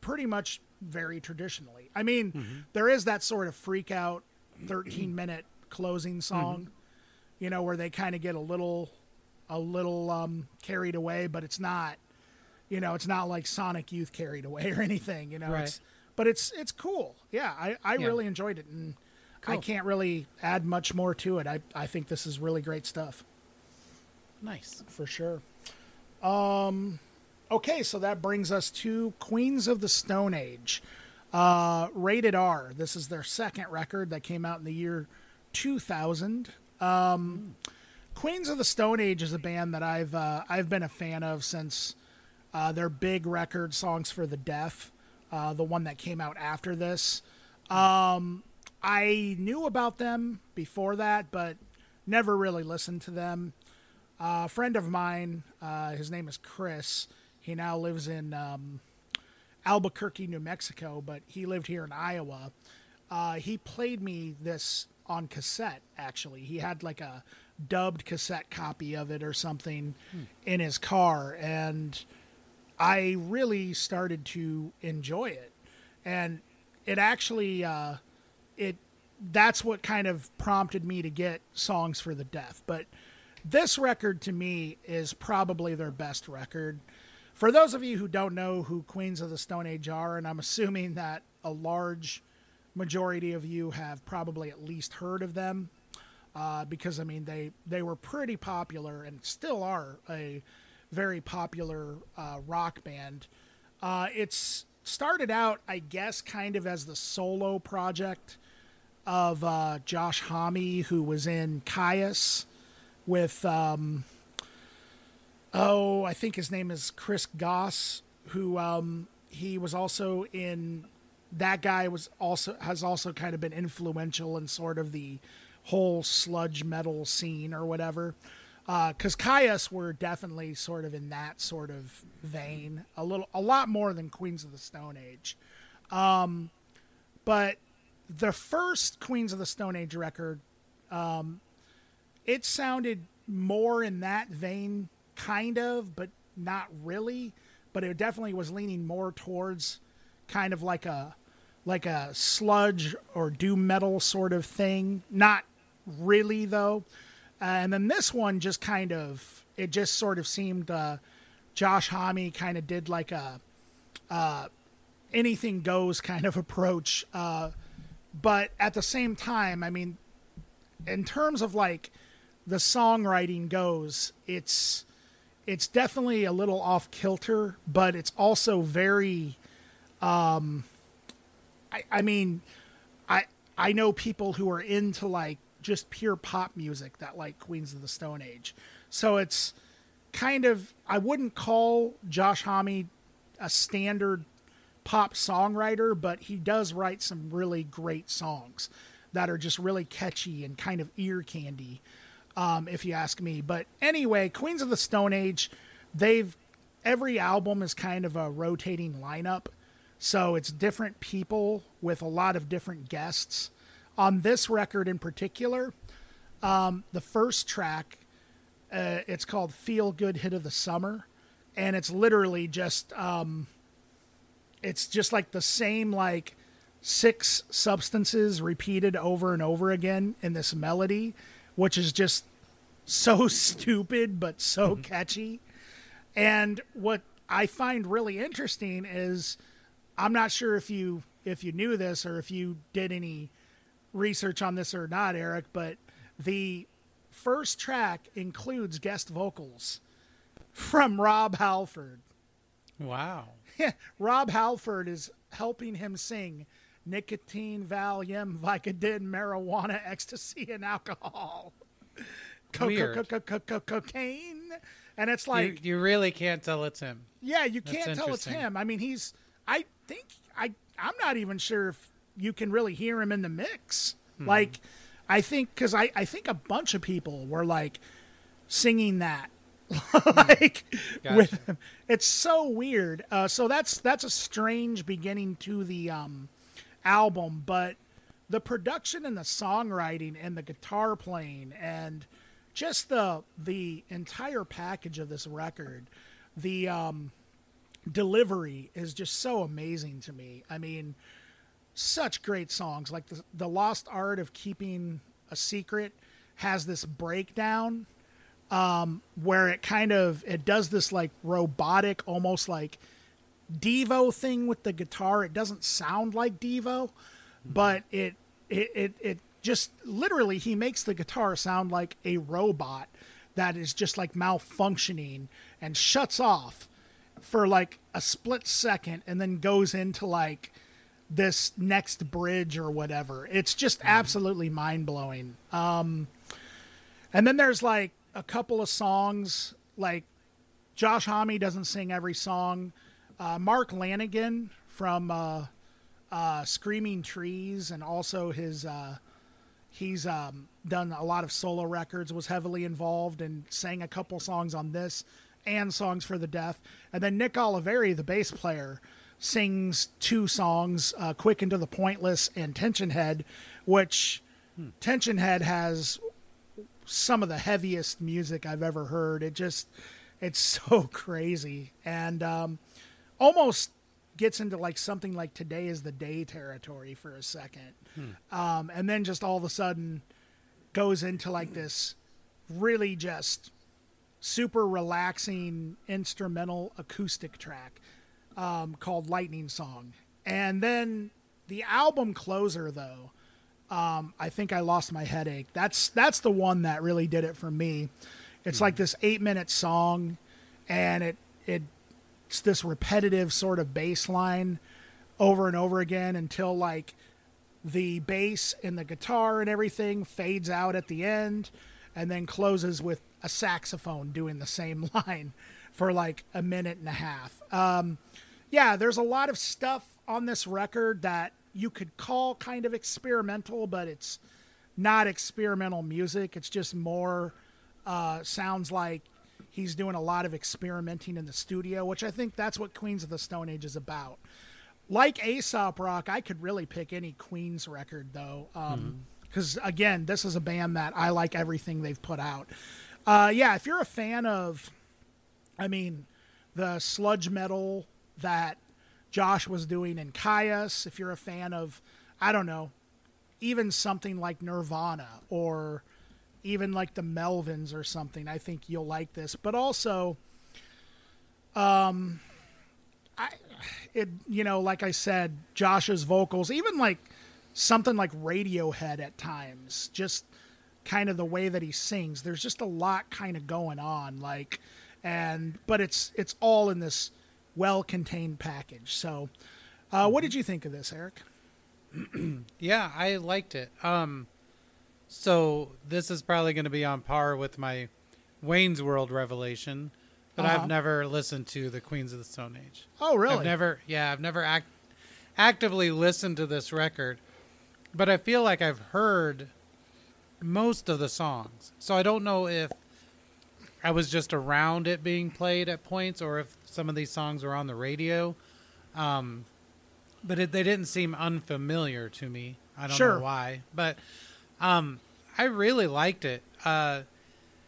pretty much very traditionally. I mean, mm-hmm. there is that sort of freak out 13 minute closing song, mm-hmm. you know, where they kind of get a little a little um, carried away, but it's not, you know, it's not like Sonic Youth carried away or anything, you know. Right. It's, but it's it's cool. Yeah, I, I yeah. really enjoyed it, and I can't really add much more to it. I, I think this is really great stuff Nice. for sure. Um, okay, so that brings us to Queens of the Stone Age, uh, rated R. This is their second record that came out in the year 2000. Um, Queens of the Stone Age is a band that I've uh, I've been a fan of since uh, their big record, "Songs for the Deaf," uh, the one that came out after this. Um, I knew about them before that, but never really listened to them. Uh, a friend of mine, uh, his name is Chris. He now lives in um, Albuquerque, New Mexico, but he lived here in Iowa. Uh, he played me this on cassette, actually. He had like a dubbed cassette copy of it or something in his car, and I really started to enjoy it. And it actually, uh, it that's what kind of prompted me to get songs for the deaf. But this record to me is probably their best record. For those of you who don't know who Queens of the Stone Age are, and I'm assuming that a large majority of you have probably at least heard of them, uh, because I mean they they were pretty popular and still are a very popular uh, rock band. Uh, it's started out, I guess, kind of as the solo project of uh, Josh Homme, who was in Kyuss with, um, oh, I think his name is Chris Goss, who um, he was also in. That guy was also has also kind of been influential in sort of the whole sludge metal scene or whatever. Because Kyuss were definitely sort of in that sort of vein, a little, a lot more than Queens of the Stone Age. Um, but the first Queens of the Stone Age record, um, it sounded more in that vein, kind of, but not really. But it definitely was leaning more towards kind of like a like a sludge or doom metal sort of thing. Not really though. Uh, and then this one just kind of it just sort of seemed uh, Josh Homme kind of did like a uh, anything goes kind of approach. Uh, but at the same time, I mean, in terms of like the songwriting goes, it's it's definitely a little off kilter, but it's also very. Um, I, I mean, I I know people who are into like just pure pop music that like Queens of the Stone Age, so it's kind of I wouldn't call Josh Homme a standard pop songwriter, but he does write some really great songs that are just really catchy and kind of ear candy, um, if you ask me. But anyway, Queens of the Stone Age, they've every album is kind of a rotating lineup, so it's different people with a lot of different guests. On this record in particular, um, the first track, uh, it's called "Feel Good Hit of the Summer," and it's literally just um, it's just like the same like six substances repeated over and over again in this melody, which is just so stupid but so mm-hmm. catchy. And what I find really interesting is I'm not sure if you if you knew this or if you did any research on this or not, Eric, but the first track includes guest vocals from Rob Halford. Wow. Rob Halford is helping him sing nicotine, Valium, Vicodin, marijuana, ecstasy, and alcohol. Co- co- co- co- co- cocaine. And it's like, you really can't tell it's him. yeah, you That's can't tell it's him. I mean, he's, I think, I, I'm not even sure if you can really hear him in the mix. Hmm. Like, I think, because I, I think a bunch of people were like singing that. like Gotcha. with him. It's so weird. Uh, so that's that's a strange beginning to the um, album, but the production and the songwriting and the guitar playing and just the the entire package of this record, the um, delivery is just so amazing to me. I mean, such great songs like the the Lost Art of Keeping a Secret has this breakdown um, where it kind of it does this like robotic, almost like Devo thing with the guitar. It doesn't sound like Devo, but it it, it it just literally he makes the guitar sound like a robot that is just like malfunctioning and shuts off for like a split second and then goes into like this next bridge or whatever. It's just absolutely mind blowing. Um, and then there's like a couple of songs like Josh Homme doesn't sing every song. Uh, Mark Lanegan from uh, uh, Screaming Trees and also his uh, he's um, done a lot of solo records. Was heavily involved and sang a couple songs on this and songs for the deaf. And then Nick Oliveri, the bass player, sings two songs, uh, "Quick and to the Pointless" and "Tension Head," which hmm. Tension Head has some of the heaviest music I've ever heard. It just it's so crazy and um, almost gets into like something like today is the day territory for a second hmm. um, and then just all of a sudden goes into like this really just super relaxing instrumental acoustic track um, called lightning song and then the album closer though um, I think I lost my headache. That's that's the one that really did it for me. It's mm like this eight minute song, and it it it's this repetitive sort of bass line over and over again until like the bass and the guitar and everything fades out at the end, and then closes with a saxophone doing the same line for like a minute and a half. Um, yeah, there's a lot of stuff on this record that you could call kind of experimental, but it's not experimental music. It's just more uh, sounds like he's doing a lot of experimenting in the studio, which I think that's what Queens of the Stone Age is about. Like Aesop Rock, I could really pick any Queens record though, because um, mm-hmm. again, this is a band that I like everything they've put out. Uh, yeah, if you're a fan of, I mean, the sludge metal that Josh was doing in Kyuss. If you're a fan of, I don't know, even something like Nirvana or even like the Melvins or something, I think you'll like this. But also, um, I, it, you know, like I said, Josh's vocals, even like something like Radiohead at times, just kind of the way that he sings. There's just a lot kind of going on, like, and but it's it's all in this well contained package. So, uh, what did you think of this, Eric? yeah, I liked it. Um, so this is probably going to be on par with my Wayne's World revelation, but uh-huh. I've never listened to the Queens of the Stone Age. Oh, really? I've never. Yeah, I've never act- actively listened to this record, but I feel like I've heard most of the songs. So I don't know if I was just around it being played at points or if some of these songs were on the radio. Um, but it, they didn't seem unfamiliar to me. I don't sure. know why, but um, I really liked it. Uh,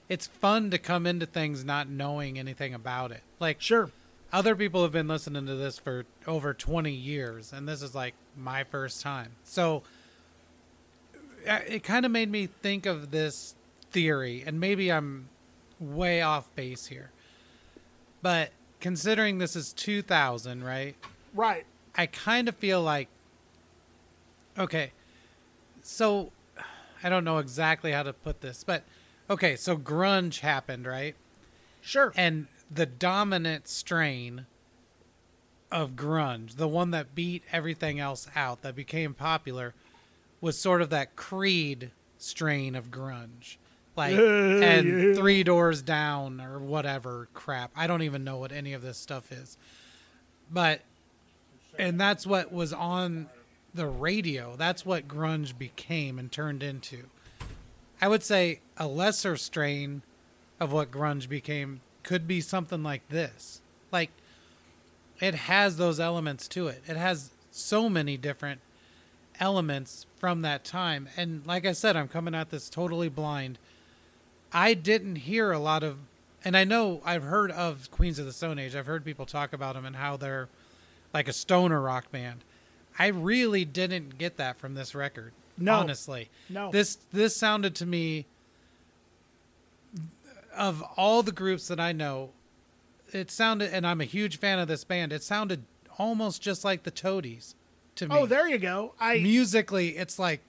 it's fun to come into things not knowing anything about it. Like, sure, other people have been listening to this for over 20 years, and this is like my first time. So uh, it kind of made me think of this theory, and maybe I'm way off base here, but considering this is 2000, right? Right. I kind of feel like okay. So I don't know exactly how to put this, but okay, so grunge happened, right? Sure. And the dominant strain of grunge, the one that beat everything else out, that became popular, was sort of that Creed strain of grunge like and three doors down or whatever crap. I don't even know what any of this stuff is. But and that's what was on the radio. That's what grunge became and turned into. I would say a lesser strain of what grunge became could be something like this. Like it has those elements to it. It has so many different elements from that time. And like I said, I'm coming at this totally blind. I didn't hear a lot of, and I know I've heard of Queens of the Stone Age. I've heard people talk about them and how they're like a stoner rock band. I really didn't get that from this record. No, honestly, no. This this sounded to me of all the groups that I know, it sounded, and I'm a huge fan of this band. It sounded almost just like the Toadies to me. Oh, there you go. I musically, it's like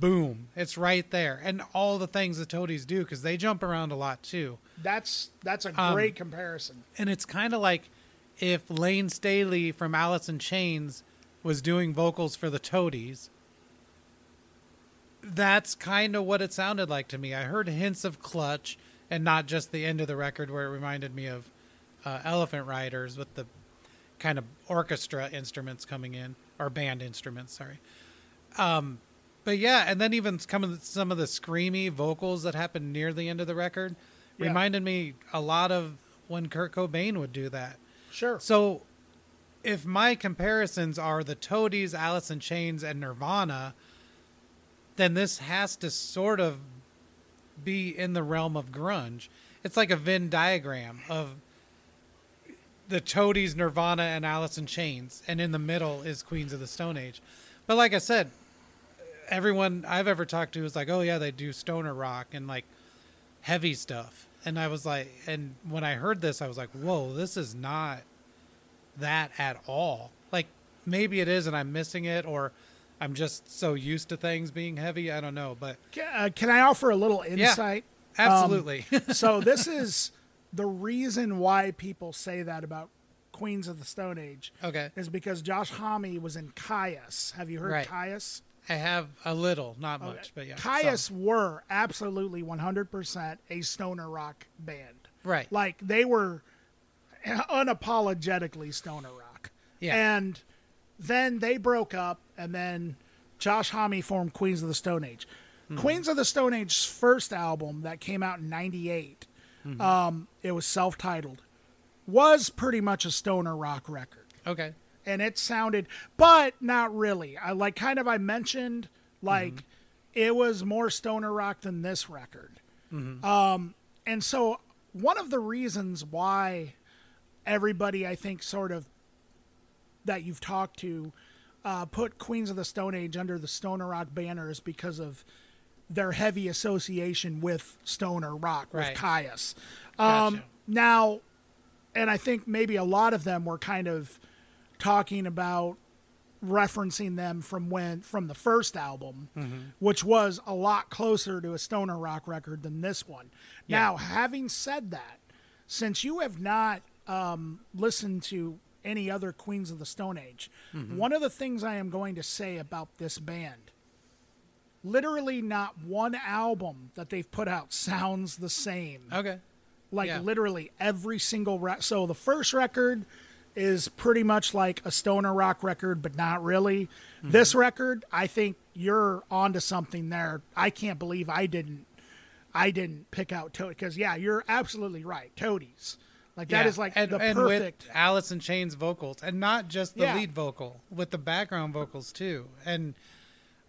boom, it's right there, and all the things the Toadies do because they jump around a lot too. That's that's a Um, great comparison. And it's kind of like if Layne Staley from Alice in Chains was doing vocals for the Toadies. That's kind of what it sounded like to me. I heard hints of Clutch and not just the end of the record where it reminded me of uh, Elephant Riders with the kind of orchestra instruments coming in, or band instruments, sorry. Um, but yeah, and then even some of the, some of the screamy vocals that happened near the end of the record Yeah. reminded me a lot of when Kurt Cobain would do that. Sure. So, if my comparisons are the Toadies, Alice in Chains, and Nirvana, then this has to sort of be in the realm of grunge. It's like a Venn diagram of the Toadies, Nirvana, and Alice in Chains, and in the middle is Queens of the Stone Age. But like I said, everyone I've ever talked to is like, "Oh yeah, they do stoner rock and like heavy stuff." And I was like, and when I heard this, I was like, "Whoa, this is not that at all." Like maybe it is, and I'm missing it, or I'm just so used to things being heavy. I don't know, but uh, can I offer a little insight? absolutely, so this is the reason why people say that about Queens of the Stone Age okay. is because Josh Homme was in Kyuss. Have you heard Right. Kyuss? I have a little, not much, but yeah. Kyuss some. were absolutely 100% a stoner rock band. right? Like they were unapologetically stoner rock. Yeah. And then they broke up, and then Josh Homme formed Queens of the Stone Age. Hmm. Queens of the Stone Age's first album that came out in '98, Hmm. um, it was self-titled, was pretty much a stoner rock record, okay. and it sounded, but not really. I like kind of I mentioned like Mm-hmm. it was more stoner rock than this record. Mm-hmm. Um, and so one of the reasons why everybody I think sort of that you've talked to uh, put Queens of the Stone Age under the stoner rock banners because of their heavy association with stoner rock with Right. Kyuss. Um, Gotcha. now, and I think maybe a lot of them were kind of talking about referencing them from when from the first album, Mm-hmm. which was a lot closer to a stoner rock record than this one. Yeah. Now, having said that, since you have not um, listened to any other Queens of the Stone Age, Mm-hmm. one of the things I am going to say about this band, literally not one album that they've put out sounds the same Okay. like Yeah. literally every single re- so the first record is pretty much like a stoner rock record but not really Mm-hmm. this record i think you're onto something there i can't believe i didn't i didn't pick out toad because yeah you're absolutely right toadies like that Yeah, is like and, the and perfect with Alice in Chains vocals, and not just the Yeah. lead vocal, with the background vocals too. And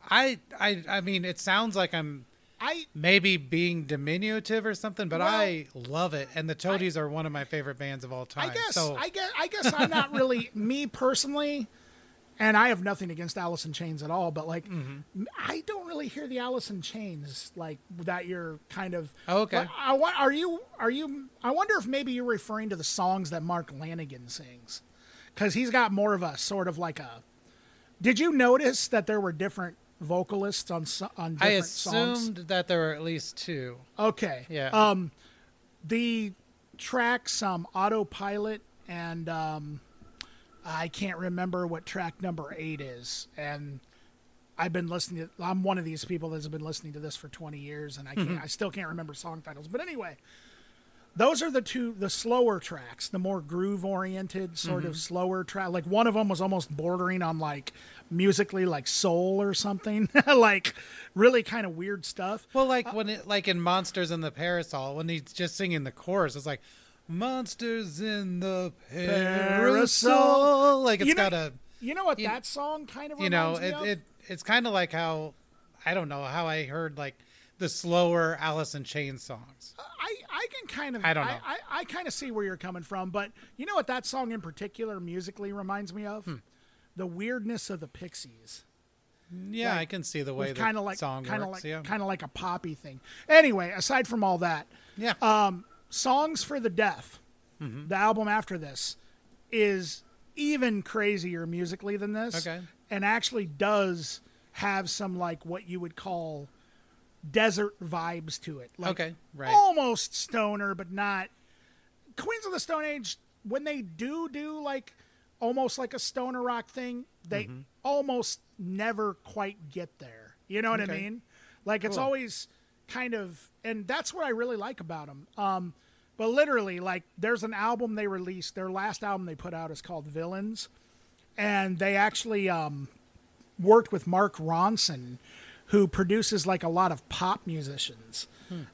I, I, I mean, it sounds like I'm i maybe being diminutive or something, but Well, I love it. And the Toadies are one of my favorite bands of all time. I guess so I guess I guess I'm not really me personally, and I have nothing against in Chains at all. But like, Mm-hmm. I don't really hear the in Chains like that. You're kind of Oh, okay. Like, I, are you are you? I wonder if maybe you're referring to the songs that Mark Lanegan sings, because he's got more of a sort of like a. Did you notice that there were different vocalists on on I different songs? assumed that there were at least two. Okay. Yeah. Um, the tracks, um, autopilot, and um, I can't remember what track number eight is. And I've been listening to. I'm one of these people that's been listening to this for 20 years, and I can't. Mm-hmm. I still can't remember song titles. But anyway, those are the two, the slower tracks, the more groove oriented, sort of mm-hmm. slower track. Like one of them was almost bordering on like musically like soul or something, like really kind of weird stuff. Well, like uh when it, like in Monsters in the Parasol, when he's just singing the chorus, it's like Monsters in the Parasol. Like it's You know- got a, You know what You- that song kind of you know, reminds me it, it it's kind of like how I don't know how I heard like the slower Alice in Chains songs. I, I can kind of I don't know. I, I, kind of see where you're coming from, but you know what that song in particular musically reminds me of? Hmm. The weirdness of the Pixies. Yeah, Like, I can see the way Kind of like song kind of like yeah, kind of like a poppy thing. Anyway, aside from all that, yeah. Songs for the Deaf, Mm-hmm. the album after this, is even crazier musically than this. Okay. And actually does have some like what you would call desert vibes to it. Like Okay, right. almost stoner, but not. Queens of the Stone Age, when they do do like almost like a stoner rock thing, they Mm-hmm. almost never quite get there. You know what I mean? Like it's Cool. always kind of, and that's what I really like about them. Um, but literally, like there's an album they released. Their last album they put out is called Villains, and they actually um, worked with Mark Ronson, who produces like a lot of pop musicians.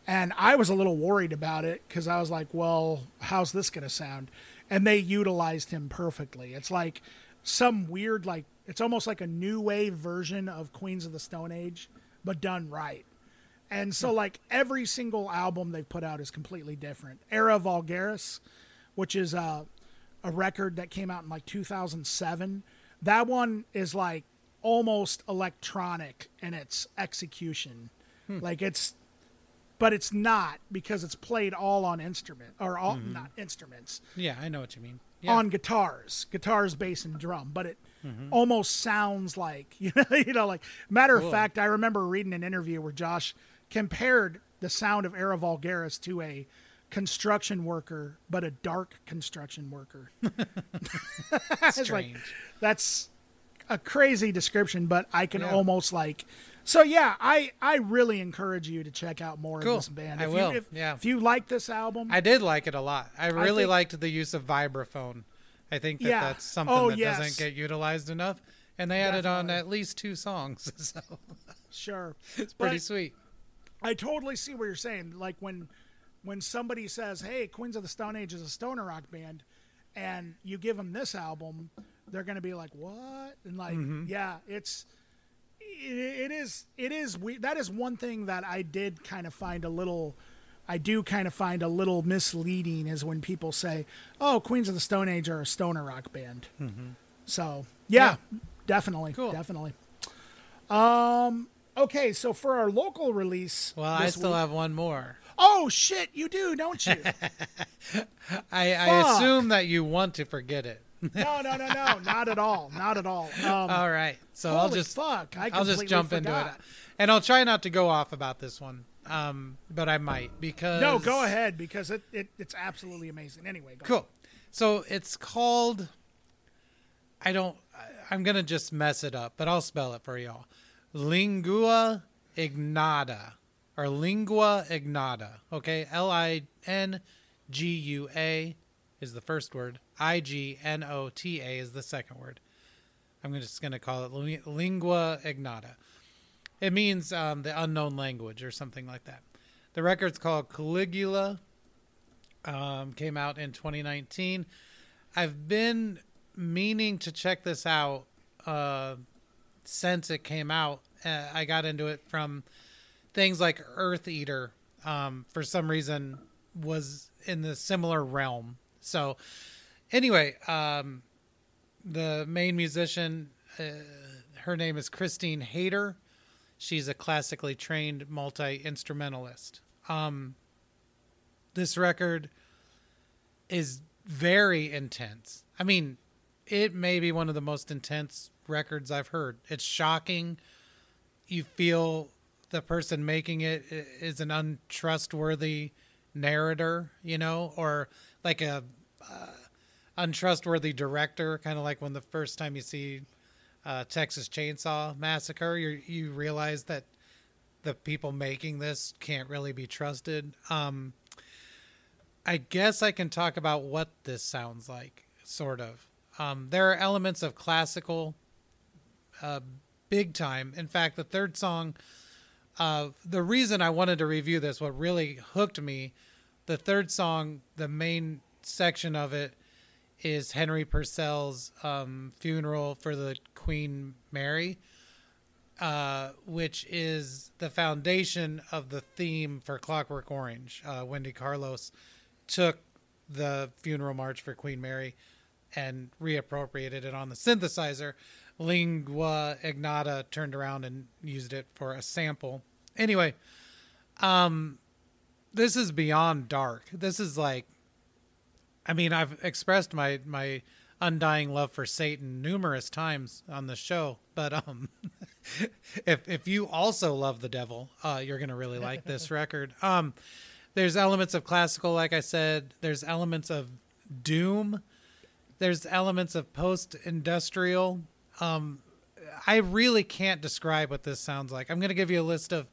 And I was a little worried about it because I was like, well, how's this going to sound? And they utilized him perfectly. It's like some weird, like, it's almost like a new wave version of Queens of the Stone Age, but done right. And so, like, every single album they've put out is completely different. Era Vulgaris, which is a, a record that came out in like 2007, that one is like almost electronic in its execution. Hmm. Like, it's, but it's not because it's played all on instrument or all, mm-hmm. not instruments, Yeah, I know what you mean. Yeah. on guitars, guitars, bass, and drum. But it Mm-hmm. almost sounds like you know, you know, like matter of fact, I remember reading an interview where Josh compared the sound of Era Vulgaris to a construction worker, but a dark construction worker. It's like that's a crazy description, but I can Yeah. almost like. So yeah, I I really encourage you to check out more Cool. of this band. I if will, You, if, yeah. If you like this album, I did like it a lot. I really think- liked the use of vibraphone. I think that Yeah. that's something Oh, that yes. doesn't get utilized enough. And they added on at least two songs, so sure, it's pretty But- sweet. I totally see what you're saying. Like when when somebody says, "Hey, Queens of the Stone Age is a stoner rock band," and you give them this album, they're going to be like, "What?" And like, Mm-hmm. yeah, it's it, it is it is we that is one thing that I did kind of find a little I do kind of find a little misleading is when people say, "Oh, Queens of the Stone Age are a stoner rock band." So, yeah, definitely, Mm-hmm. Cool. definitely. Um okay, so for our local release Well, I still week- have one more. Oh shit, you do, don't you? I, I assume that you want to forget it. no, no, no, no, not at all, not at all. Um, All right, so I'll just fuck. I I'll just jump into it, and I'll try not to go off about this one, um, but I might because No, go ahead because it, it it's absolutely amazing. Anyway, go Cool. So it's called. I don't. I'm gonna just mess it up, but I'll spell it for y'all. Lingua ignata or lingua ignata. Okay, L I N G U A is the first word. I G N O T A is the second word. I'm just gonna call it lingua ignata. It means um, the unknown language or something like that. The record's called Caligula um, came out in 2019. I've been meaning to check this out uh, since it came out. Uh, I got into it from things like Eartheater. Um, for some reason, was in the similar realm. So, anyway, um, the main musician, uh, her name is Kristin Hayter. She's a classically trained multi instrumentalist. Um, this record is very intense. I mean, it may be one of the most intense records I've heard. It's shocking. You feel the person making it is an untrustworthy narrator, you know, or like a uh, untrustworthy director, kind of like when the first time you see uh, Texas Chainsaw Massacre, you you realize that the people making this can't really be trusted. Um, I guess I can talk about what this sounds like, sort of. Um, there are elements of classical, uh, big time. In fact, the third song, uh, the reason I wanted to review this, what really hooked me, the third song, the main section of it is Henry Purcell's um, funeral for the Queen Mary uh, which is the foundation of the theme for Clockwork Orange. Uh, Wendy Carlos took the funeral march for Queen Mary and reappropriated it on the synthesizer. Lingua Ignata turned around and used it for a sample. Anyway, um, this is beyond dark. This is like, I mean, I've expressed my my undying love for Satan numerous times on the show. But um, if if you also love the devil, uh, you're gonna really like this record. Um, there's elements of classical, like I said. There's elements of doom. There's elements of post-industrial. Um, I really can't describe what this sounds like. I'm gonna give you a list of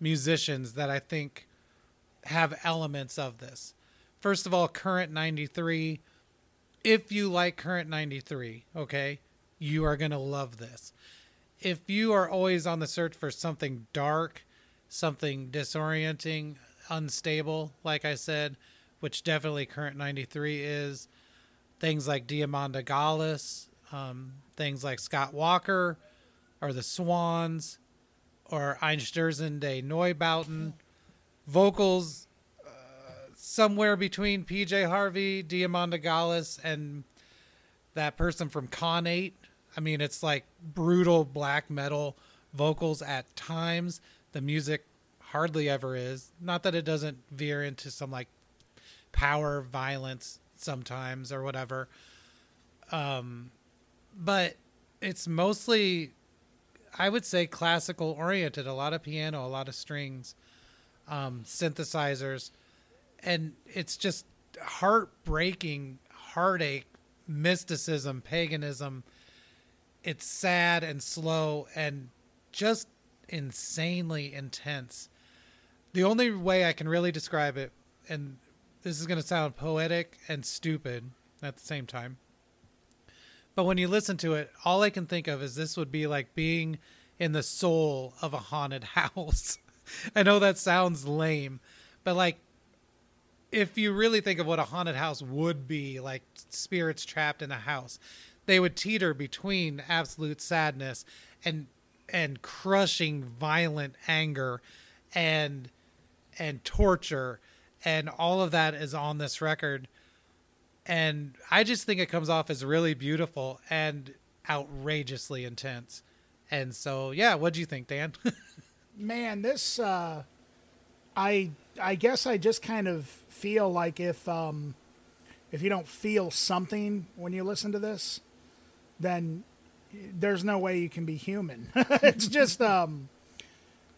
musicians that I think have elements of this. First of all, Current 93. If you like Current 93, okay, you are going to love this. If you are always on the search for something dark, something disorienting, unstable, like I said, which definitely Current 93 is, things like Diamanda Galás, um, things like Scott Walker, or the Swans, or Einstürzende Neubauten, vocals uh, somewhere between PJ Harvey, Diamanda Galás, and that person from Khanate. I mean, it's like brutal black metal vocals at times. The music hardly ever is. Not that it doesn't veer into some like power violence sometimes or whatever. Um, but it's mostly I would say classical oriented. A lot of piano, a lot of strings, um, synthesizers, and it's just heartbreaking, heartache, mysticism, paganism. It's sad and slow and just insanely intense. The only way I can really describe it, and this is going to sound poetic and stupid at the same time, but when you listen to it, all I can think of is this would be like being in the soul of a haunted house. I know that sounds lame, but like if you really think of what a haunted house would be, like spirits trapped in a house, they would teeter between absolute sadness and and crushing violent anger and and torture and all of that is on this record and I just think it comes off as really beautiful and outrageously intense. And so, yeah, what do you think, Dan? Man, this uh, I I guess I just kind of feel like if um, if you don't feel something when you listen to this, then there's no way you can be human. it's just um,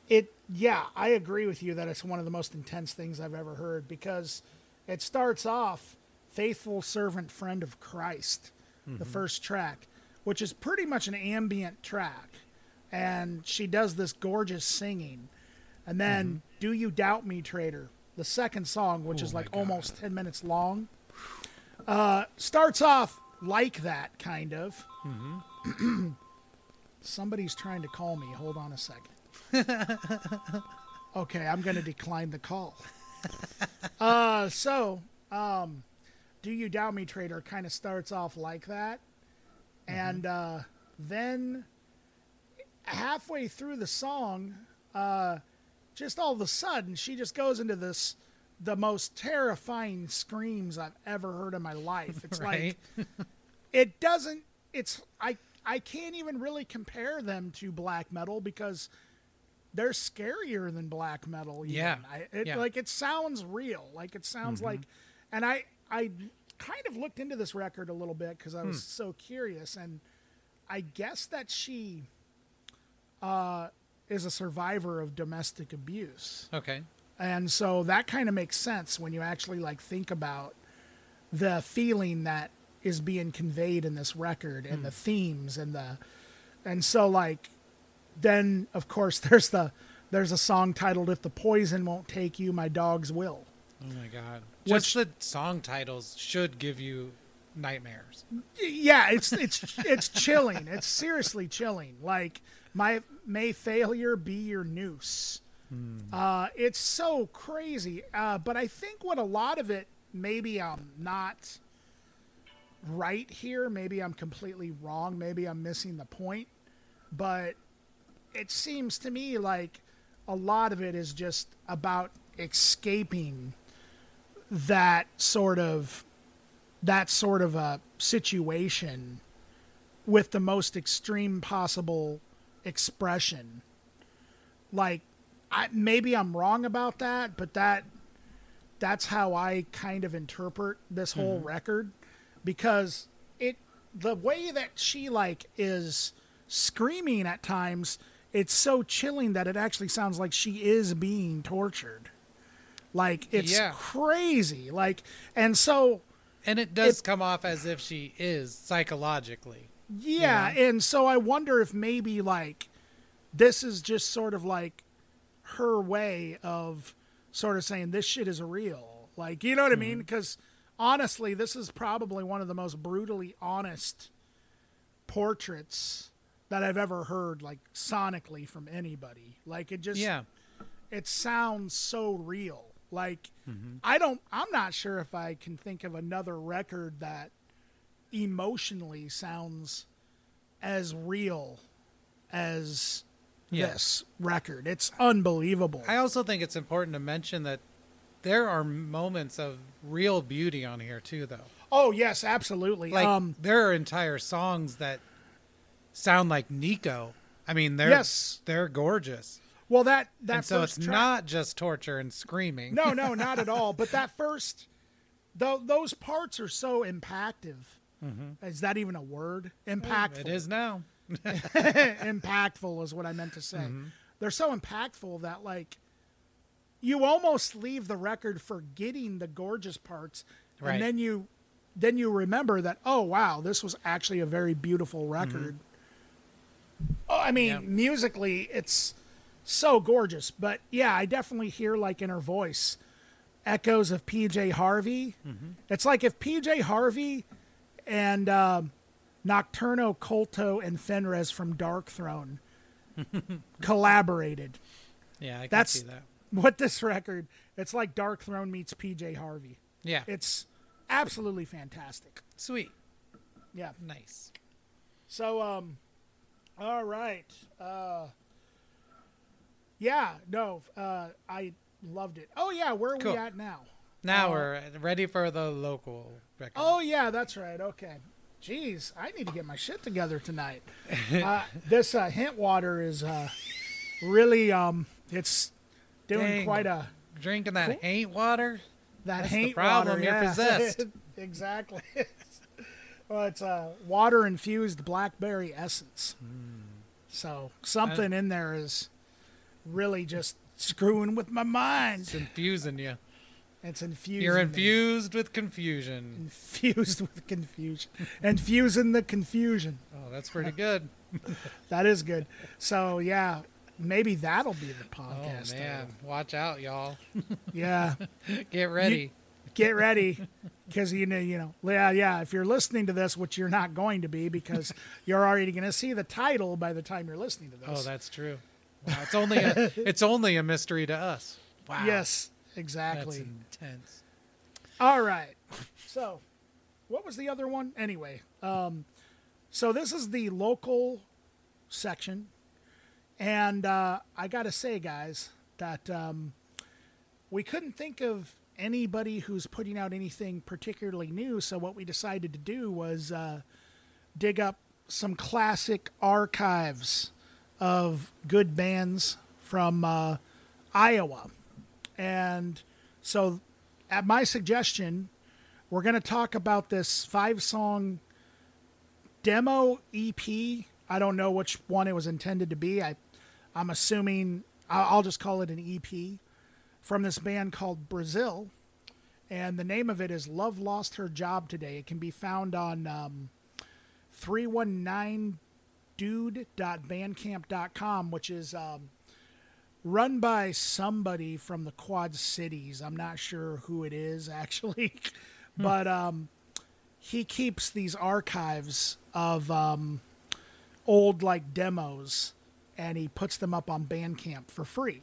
it. Yeah, I agree with you that it's one of the most intense things I've ever heard because it starts off faithful servant friend of Christ, mm-hmm. the first track, which is pretty much an ambient track. And she does this gorgeous singing. And then mm-hmm. Do You Doubt Me, Traitor, the second song, which oh is like almost 10 minutes long, uh, starts off like that, kind of. Mm-hmm. Somebody's trying to call me. Hold on a second. okay, I'm going to decline the call. Uh, so, um, do You Doubt Me Traitor kind of starts off like that. Mm-hmm. And uh, then halfway through the song, uh, just all of a sudden, she just goes into this the most terrifying screams I've ever heard in my life. It's right? like it doesn't it's I I can't even really compare them to black metal because they're scarier than black metal. Even. Yeah. I, it, yeah. Like it sounds real. Like it sounds mm-hmm. like, and I I kind of looked into this record a little bit because I was hmm. so curious, and I guess that she uh, is a survivor of domestic abuse. Okay. And so that kind of makes sense when you actually like think about the feeling that is being conveyed in this record and hmm. the themes and the and so like then of course there's the there's a song titled if the poison won't take you my dogs will Oh my god! Just Which, the song titles should give you nightmares. Yeah, it's it's it's chilling. It's seriously chilling. Like my may failure be your noose. Hmm. Uh, it's so crazy. Uh, but I think what a lot of it, maybe I'm not right here. Maybe I'm completely wrong. Maybe I'm missing the point. But it seems to me like a lot of it is just about escaping that sort of that sort of a situation with the most extreme possible expression. Like I maybe I'm wrong about that, but that that's how I kind of interpret this whole mm-hmm. record because it the way that she like is screaming at times it's so chilling that it actually sounds like she is being tortured like it's Yeah. crazy like and so And it does It- come off as if she is psychologically. yeah and so i wonder if maybe like this is just sort of like her way of sort of saying this shit is real like you know what i mean mm-hmm. because honestly this is probably one of the most brutally honest portraits that i've ever heard like sonically from anybody like it just Yeah. it sounds so real like i don't i'm not sure if i can think of another record that emotionally sounds as real as Yeah. this record it's unbelievable I also think it's important to mention that there are moments of real beauty on here too though. oh yes absolutely Like um there are entire songs that sound like Nico. I mean, they're Yes. they're gorgeous. Well that that and so it's track- not just torture and screaming. no no not at all but that first though those parts are so impactive mm-hmm. is that even a word impactful It is now. impactful is what I meant to say. Mm-hmm. They're so impactful that like you almost leave the record forgetting the gorgeous parts, Right. and then you then you remember that oh wow this was actually a very beautiful record. Mm-hmm. Oh, I mean musically it's so gorgeous, but yeah, I definitely hear like in her voice echoes of PJ Harvey. It's like if PJ Harvey and um, Nocturno, Culto, and Fenriz from Darkthrone collaborated. Yeah, I can That's see that. what this record. It's like Darkthrone meets PJ Harvey. Yeah. It's absolutely fantastic. Sweet. Yeah. Nice. So um, all right. Uh, yeah. No. Uh, I loved it. Oh yeah. Where are Cool. we at now? Now Uh, we're ready for the local record. Oh yeah, that's right. Okay. Jeez, I need to get my shit together tonight. uh, this uh, hint water is uh, really um, it's doing Dang. quite a Drinking that Cool. ain't water. that That's the hint problem, water. you're possessed. exactly. well, it's uh, water infused blackberry essence. Hmm. So something in there is really just screwing with my mind. It's mind. infusing you. It's infusing. You're me. infused with confusion. Infused with confusion. Infusing the confusion. Oh, that's pretty good. That is good. So yeah, maybe that'll be the podcast. Oh man, watch out, y'all. Yeah, Get ready. get ready because you know, you know, yeah, yeah. If you're listening to this, which you're not going to be because you're already going to see the title by the time you're listening to this. Oh, that's true. Wow, it's only a, it's only a mystery to us. Wow. yes, That's exactly. intense. All right. So, what was the other one? Anyway, um, so this is the local section, and uh, I got to say, guys, that um, we couldn't think of anybody who's putting out anything particularly new. So what we decided to do was uh, dig up some classic archives of good bands from uh, Iowa, and so at my suggestion, we're going to talk about this five song demo EP. I don't know which one it was intended to be. I, I'm assuming I'll just call it an EP from this band called Brazil. And the name of it is Love Lost Her Job Today. It can be found on um, 319dude.bandcamp.com, which is um, run by somebody from the Quad Cities. I'm not sure who it is actually, but um, he keeps these archives of um, old like demos, and he puts them up on Bandcamp for free.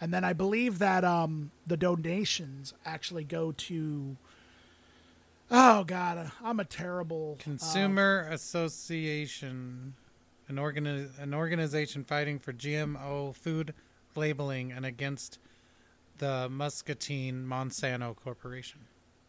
And then I believe that um, the donations actually go to. Oh God, I'm a terrible uh, Consumer Association, an organi- an organization fighting for GMO food labeling and against the Muscatine Monsanto Corporation.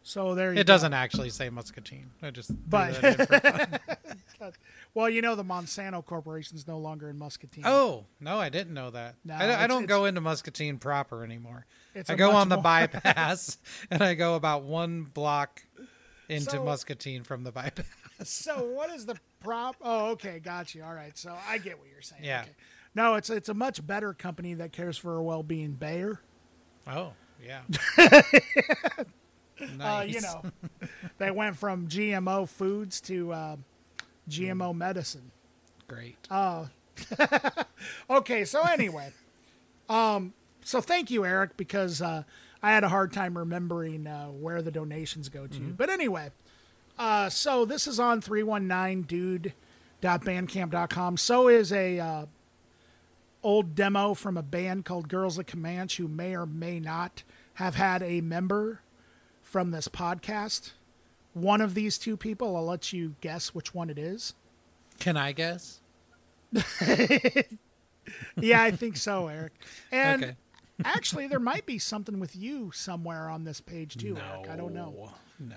so there you It go. doesn't actually say Muscatine. I just But- that in for fun. Well, you know the Monsanto Corporation is no longer in Muscatine. Oh no, I didn't know that. No, I, don't- I don't go into Muscatine proper anymore. I go on the more- bypass, and I go about one block into So- Muscatine from the bypass. So what is the prop? Oh, okay, got you. All right, so I get what you're saying. Yeah. Okay. No, it's it's a much better company that cares for our well-being. Bayer. Oh, yeah. Uh, you know, they went from GMO foods to uh, GMO medicine. Great. Okay, so anyway, um, so thank you, Eric, because uh, I had a hard time remembering uh, where the donations go to. But anyway, uh, so this is on 319dude.bandcamp.com. So is a uh, old demo from a band called Girls of Comanche who may or may not have had a member from this podcast. One of these two people, I'll let you guess which one it is. Can I guess? Yeah, I think so, Eric. And okay. actually, there might be something with you somewhere on this page too, Eric. I don't know. No.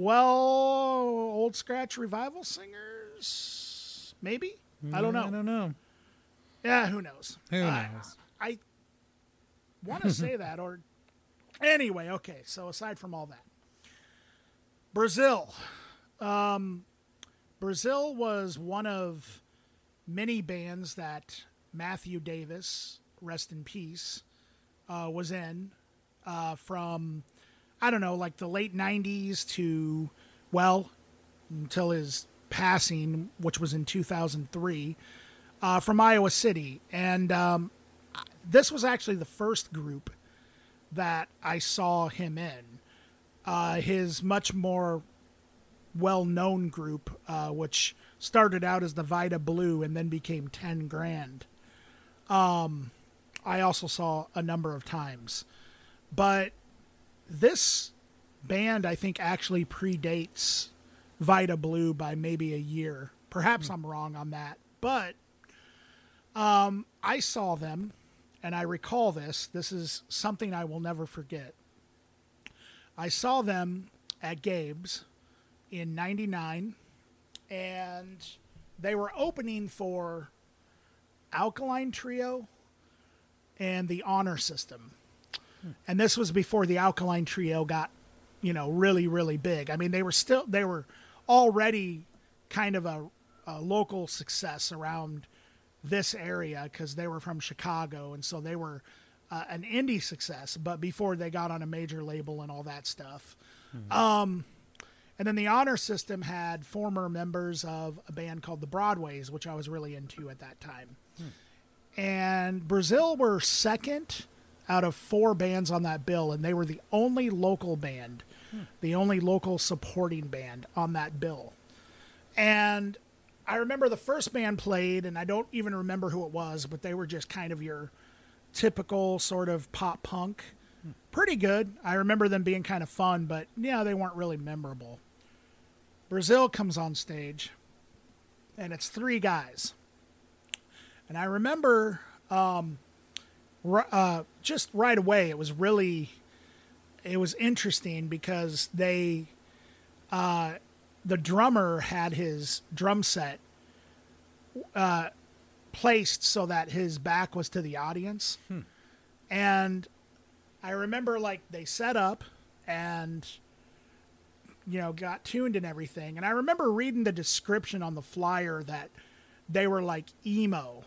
Well, old scratch revival singers, maybe. I don't know. I don't know. Yeah, who knows? Who Uh, knows? I want to say that, or anyway. Okay, so aside from all that, Brazil. Um, Brazil was one of many bands that Matthew Davis, rest in peace, uh, was in uh, from I don't know, like the late '90s to well until his passing, which was in 2003, uh, from Iowa City, and um, this was actually the first group that I saw him in. Uh, his much more well-known group, uh, which started out as the Vita Blue and then became Ten Grand. Um, I also saw a number of times, but this band I think actually predates Vita Blue by maybe a year. Perhaps I'm wrong on that, but um, I saw them, and I recall this. This is something I will never forget. I saw them at Gabe's in 99, and they were opening for Alkaline Trio and the Honor System. And this was before the Alkaline Trio got, you know, really, really big. I mean, they were still, they were already kind of a, a local success around this area because they were from Chicago, and so they were uh, an indie success. But before they got on a major label and all that stuff, um, and then the honor system had former members of a band called the Broadways, which I was really into at that time. And Brazil were second out of four bands on that bill, and they were the only local band, the only local supporting band on that bill. And I remember the first band played, and I don't even remember who it was, but they were just kind of your typical sort of pop punk. Pretty good. I remember them being kind of fun, but yeah, they weren't really memorable. Brazil comes on stage, and it's three guys. And I remember um, uh, just right away, it was really, it was interesting because they, uh, the drummer had his drum set uh, placed so that his back was to the audience. And I remember like they set up and you know got tuned and everything. And I remember reading the description on the flyer that they were like emo.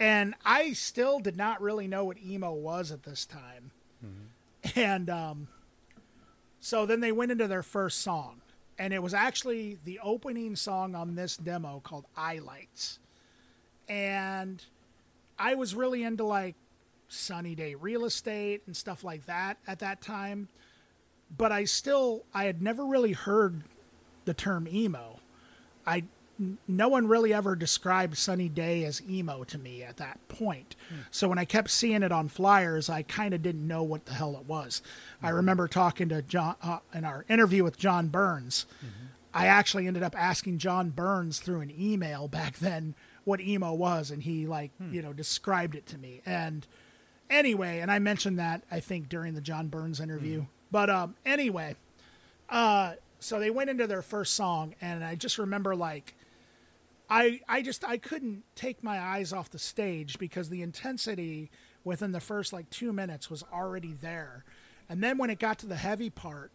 And I still did not really know what emo was at this time. And um, so then they went into their first song. And it was actually the opening song on this demo called Eye Lights. And I was really into like sunny day real estate and stuff like that at that time. But I still, I had never really heard the term emo. I, no one really ever described Sunny Day as emo to me at that point. So when I kept seeing it on flyers, I kind of didn't know what the hell it was. I remember talking to John uh, in our interview with John Burns. I actually ended up asking John Burns through an email back then what emo was, and he like you know described it to me. And anyway, and I mentioned that I think during the John Burns interview. But um, anyway, uh, so they went into their first song, and I just remember like I I just I couldn't take my eyes off the stage because the intensity within the first like two minutes was already there, and then when it got to the heavy part,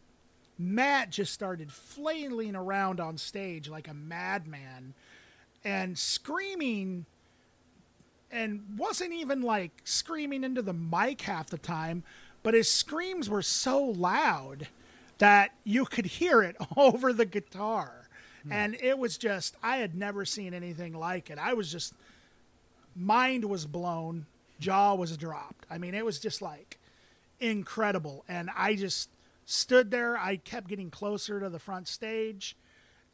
Matt just started flailing around on stage like a madman and screaming and wasn't even like screaming into the mic half the time, but his screams were so loud that you could hear it over the guitar. Hmm. And it was just, I had never seen anything like it. I was just, mind was blown, jaw was dropped. I mean, it was just like incredible. And I just stood there. I kept getting closer to the front stage.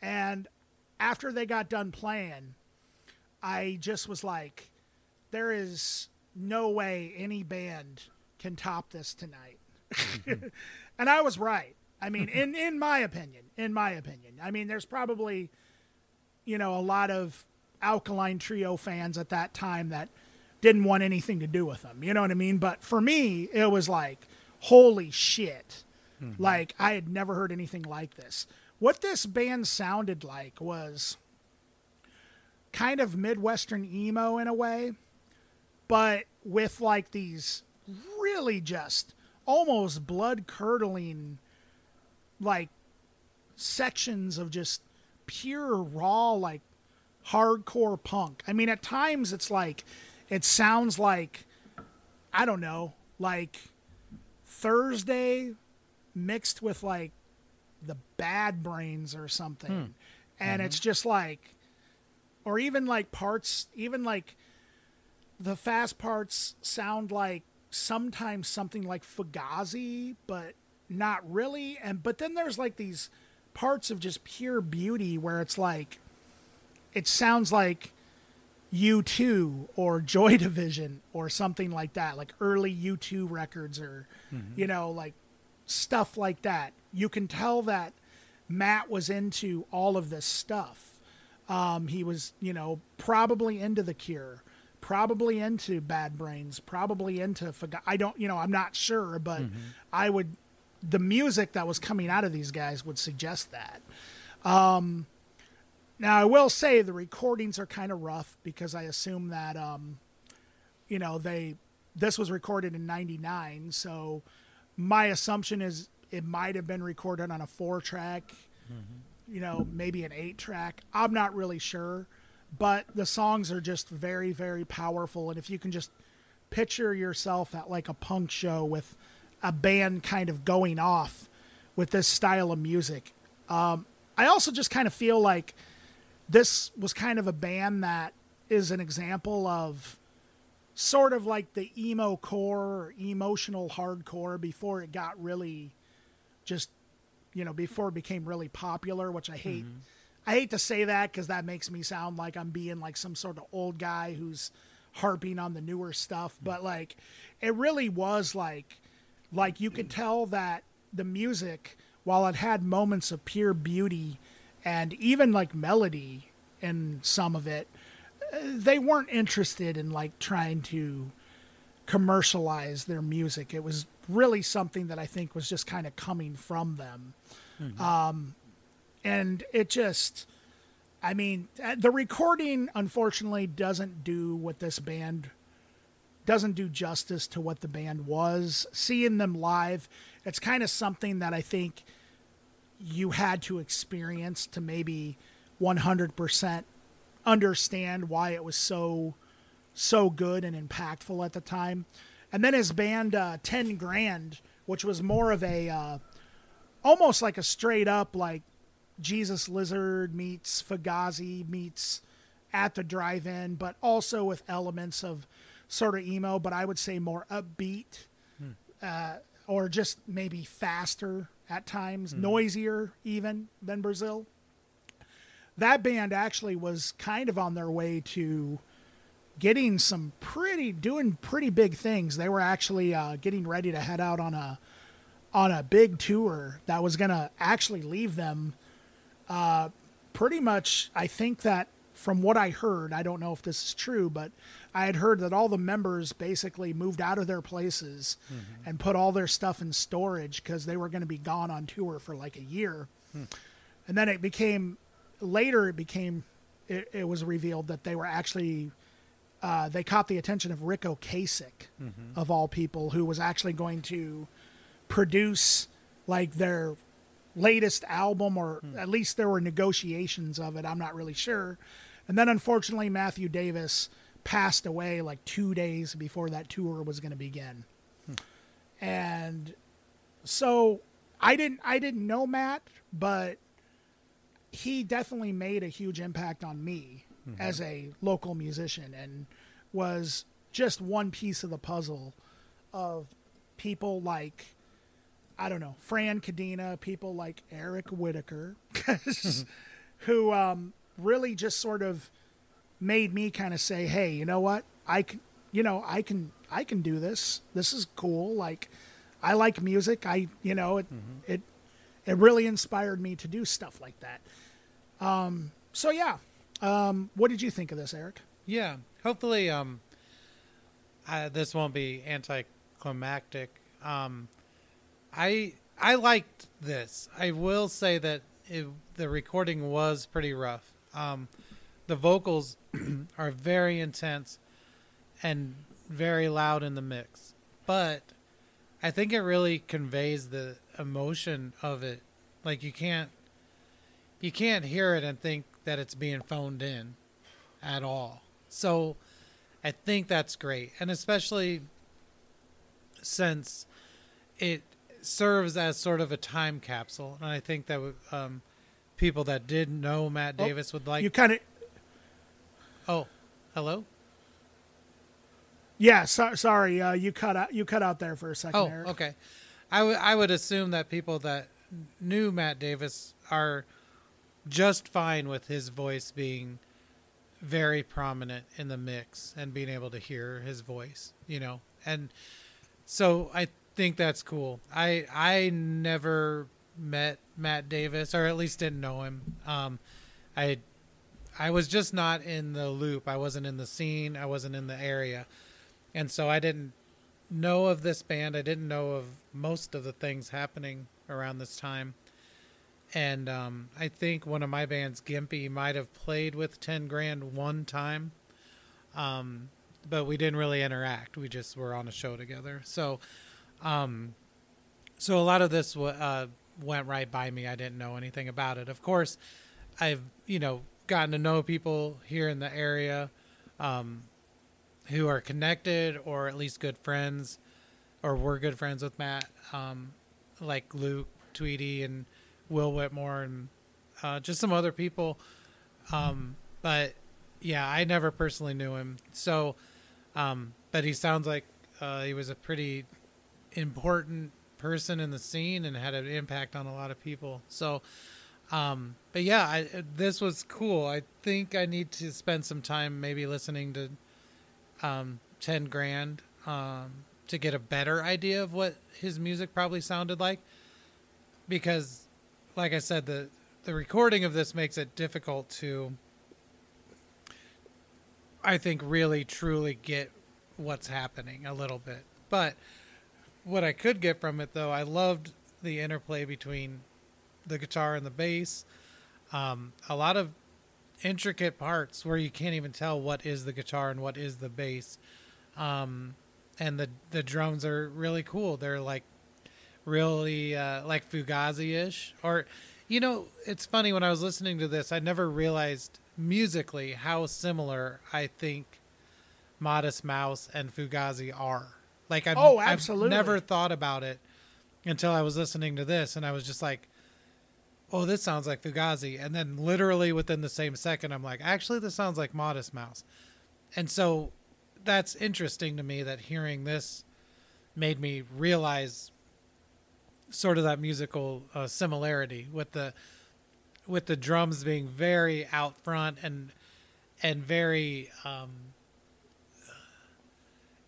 And after they got done playing, I just was like, there is no way any band can top this tonight. Mm-hmm. and I was right. I mean, in, in my opinion, in my opinion, I mean, there's probably, you know, a lot of Alkaline Trio fans at that time that didn't want anything to do with them. You know what I mean? But for me, it was like, holy shit. Mm-hmm. Like, I had never heard anything like this. What this band sounded like was kind of Midwestern emo in a way, but with like these really just almost blood curdling, like sections of just pure raw, like hardcore punk. I mean, at times it's like, it sounds like, I don't know, like Thursday mixed with like the bad brains or something. Hmm. And it's mm-hmm. just like, or even like parts, even like the fast parts sound like sometimes something like Fugazi, but not really. And but then there's like these parts of just pure beauty where it's like it sounds like U2 or Joy Division or something like that, like early U2 records or you know, like stuff like that. You can tell that Matt was into all of this stuff. Um, he was, you know, probably into The Cure, probably into Bad Brains, probably into I don't, you know, I'm not sure, but I would. The music that was coming out of these guys would suggest that. Um, now I will say the recordings are kind of rough because I assume that, um, you know, they this was recorded in '99, so my assumption is it might have been recorded on a four track you know, maybe an eight track. I'm not really sure, but the songs are just very, very powerful. And if you can just picture yourself at like a punk show with a band kind of going off with this style of music, um, I also just kind of feel like this was kind of a band that is an example of sort of like the emo core emotional hardcore before it got really just you know before it became really popular which i hate. I hate to say that because that makes me sound like i'm being like some sort of old guy who's harping on the newer stuff but like it really was like like you could tell that the music while it had moments of pure beauty and even like melody in some of it they weren't interested in like trying to commercialize their music. It was really something that I think was just kind of coming from them. Um, and it just, I mean, uh, the recording unfortunately doesn't do what this band doesn't do justice to what the band was. Seeing them live, it's kind of something that I think you had to experience to maybe 100% understand why it was so so good and impactful at the time. And then his band uh, 10 Grand, which was more of a uh, almost like a straight up like Jesus Lizard meets Fugazi meets at the drive-in, but also with elements of sort of emo, but I would say more upbeat, uh, or just maybe faster at times, noisier even than Brazil. That band actually was kind of on their way to getting some pretty doing pretty big things. They were actually uh, getting ready to head out on a on a big tour that was going to actually leave them uh, pretty much. I think that from what I heard, I don't know if this is true, but I had heard that all the members basically moved out of their places mm-hmm. and put all their stuff in storage because they were going to be gone on tour for like a year. Hmm. And then it became later. It became it, it was revealed that they were actually uh, they caught the attention of Ric Ocasek, mm-hmm. of all people, who was actually going to produce like their latest album, or hmm. at least there were negotiations of it. I'm not really sure. And then unfortunately, Matthew Davis passed away like two days before that tour was going to begin. And so I didn't I didn't know Matt, but he definitely made a huge impact on me as a local musician and was just one piece of the puzzle of people like I don't know, Fran Cadena, people like Eric Whitaker, 'cause- who um, really just sort of made me kind of say, "Hey, you know what? I can, you know, I can, I can do this. This is cool. Like, I like music. I, you know, it, it, it really inspired me to do stuff like that. Um, so yeah, um, what did you think of this, Eric? Yeah. Hopefully, um, I, this won't be anticlimactic. Um, I I liked this. I will say that it, the recording was pretty rough. Um, the vocals are very intense and very loud in the mix, but I think it really conveys the emotion of it. Like you can't you can't hear it and think that it's being phoned in at all. So I think that's great. And especially since it serves as sort of a time capsule. And I think that um, people that didn't know Matt Oh, Davis would like. you kind of, oh, hello? yeah. So, sorry, uh, you cut out. You cut out there for a second, Oh, Eric. okay. I I would assume that people that knew Matt Davis are just fine with his voice being very prominent in the mix and being able to hear his voice, you know. And so I think that's cool. I I never met Matt Davis or at least didn't know him. Um I I was just not in the loop. I wasn't in the scene. I wasn't in the area. And so I didn't know of this band. I didn't know of most of the things happening around this time. And um, I think one of my bands, Gimpy, might have played with 10 Grand one time. Um, but we didn't really interact. We just were on a show together. So, um, so a lot of this uh, went right by me. I didn't know anything about it. Of course, I've, you know, gotten to know people here in the area. Um, who are connected or at least good friends or were good friends with Matt, um, like Luke Tweedy and Will Whitmore and uh, just some other people. Um, but yeah, I never personally knew him. So, um, but he sounds like uh, he was a pretty important person in the scene and had an impact on a lot of people. So, um, but yeah, I, this was cool. I think I need to spend some time maybe listening to um, 10 grand um, to get a better idea of what his music probably sounded like because like i said the the recording of this makes it difficult to i think really truly get what's happening a little bit but what i could get from it though i loved the interplay between the guitar and the bass um, a lot of intricate parts where you can't even tell what is the guitar and what is the bass. Um, and the the drums are really cool. They're like really uh, like Fugazi ish. Or, you know, it's funny when I was listening to this, I never realized musically how similar I think Modest Mouse and Fugazi are. Like I've, Oh, I've never thought about it until I was listening to this, and I was just like, oh, this sounds like Fugazi. And then literally within the same second, I'm like, actually, this sounds like Modest Mouse. And so that's interesting to me that hearing this made me realize sort of that musical uh, similarity with the with the drums being very out front and and very um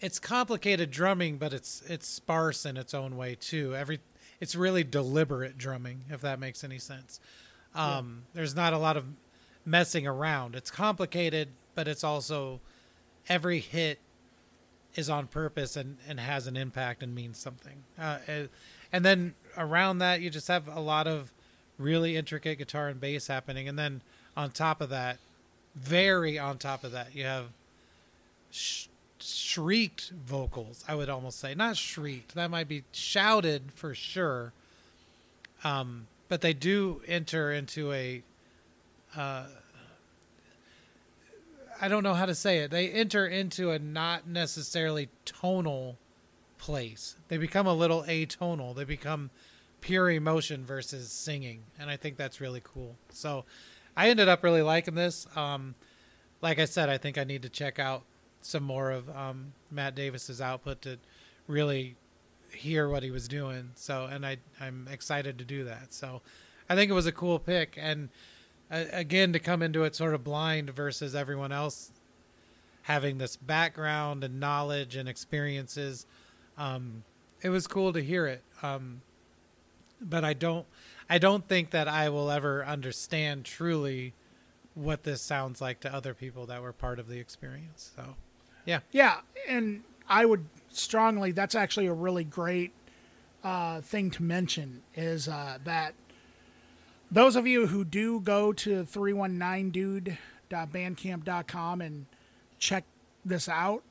it's complicated drumming but it's it's sparse in its own way too. Every it's really deliberate drumming if that makes any sense. Um there's not a lot of messing around. It's complicated but it's also every hit is on purpose and and has an impact and means something. Uh, and- and then around that you just have a lot of really intricate guitar and bass happening. And then on top of that very on top of that you have sh- shrieked vocals i would almost say not shrieked that might be shouted for sure um but they do enter into a. Uh, I don't know how to say it. They enter into a not necessarily tonal place. They become a little atonal. They become pure emotion versus singing, and I think that's really cool. So, I ended up really liking this. Um, like I said, I think I need to check out some more of um, Matt Davis's output to really hear what he was doing. So, and I I'm excited to do that. So, I think it was a cool pick, and uh, again to come into it sort of blind versus everyone else having this background and knowledge and experiences. Um, it was cool to hear it. Um, but I don't I don't think that I will ever understand truly what this sounds like to other people that were part of the experience. So, yeah. Yeah, and I would strongly that's actually a really great uh, thing to mention is uh, that those of you who do go to 319dude.bandcamp.com and check this out,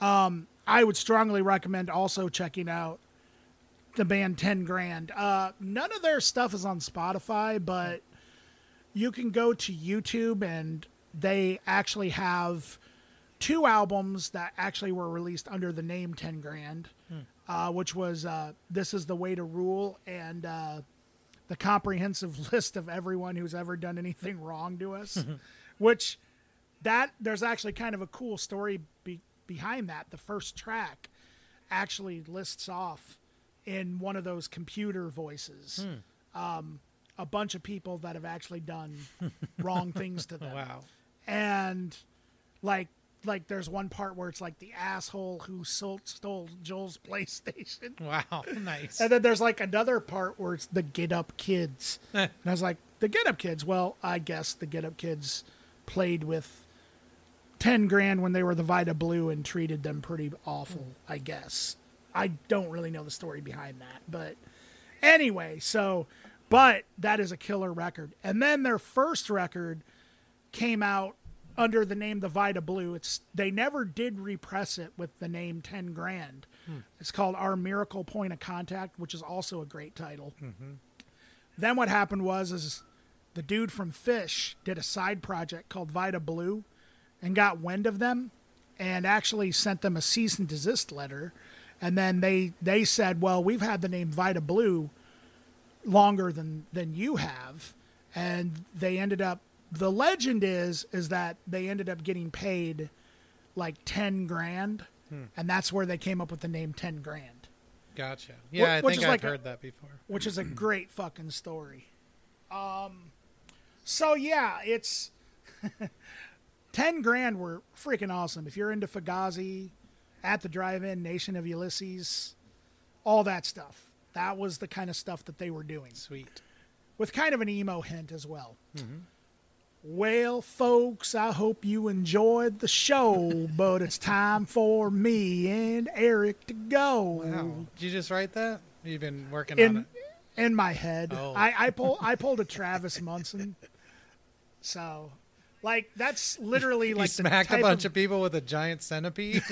um, I would strongly recommend also checking out the band 10 Grand. Uh, none of their stuff is on Spotify, but you can go to YouTube and they actually have two albums that actually were released under the name 10 Grand, uh, which was uh, This is the Way to Rule and uh, the comprehensive list of everyone who's ever done anything wrong to us, which that there's actually kind of a cool story be, behind that. The first track actually lists off in one of those computer voices um, a bunch of people that have actually done wrong things to them. Wow. And like like there's one part where it's like the asshole who stole, stole Joel's PlayStation. Wow. Nice. And then there's like another part where it's the Get Up Kids. Eh. and I was like, the Get Up Kids? Well, I guess the Get Up Kids played with 10 grand when they were the Vida Blue and treated them pretty awful, I guess. I don't really know the story behind that. But anyway, so, but that is a killer record. And then their first record came out under the name the Vida Blue. It's they never did repress it with the name Ten Grand. Hmm. It's called Our Miracle Point of Contact, which is also a great title. Mm-hmm. Then what happened was is the dude from Phish did a side project called Vida Blue, and got wind of them, and actually sent them a cease and desist letter. And then they they said, well, we've had the name Vida Blue longer than than you have and they ended up the legend is is that they ended up getting paid like 10 grand and that's where they came up with the name 10 grand Gotcha. Yeah, which I think is I've like a- heard that before. which is a great fucking story um so yeah it's 10 grand were freaking awesome if you're into Fugazi at the drive-in nation of ulysses all that stuff that was the kind of stuff that they were doing Sweet. with kind of an emo hint as well. Well, folks, I hope you enjoyed the show, but it's time for me and Eric to go. Wow. Did you just write that? You've been working on In it. in my head, Oh. I I pull I pulled a Travis Munson. So, like that's literally You like smacked a bunch of, of people with a giant centipede.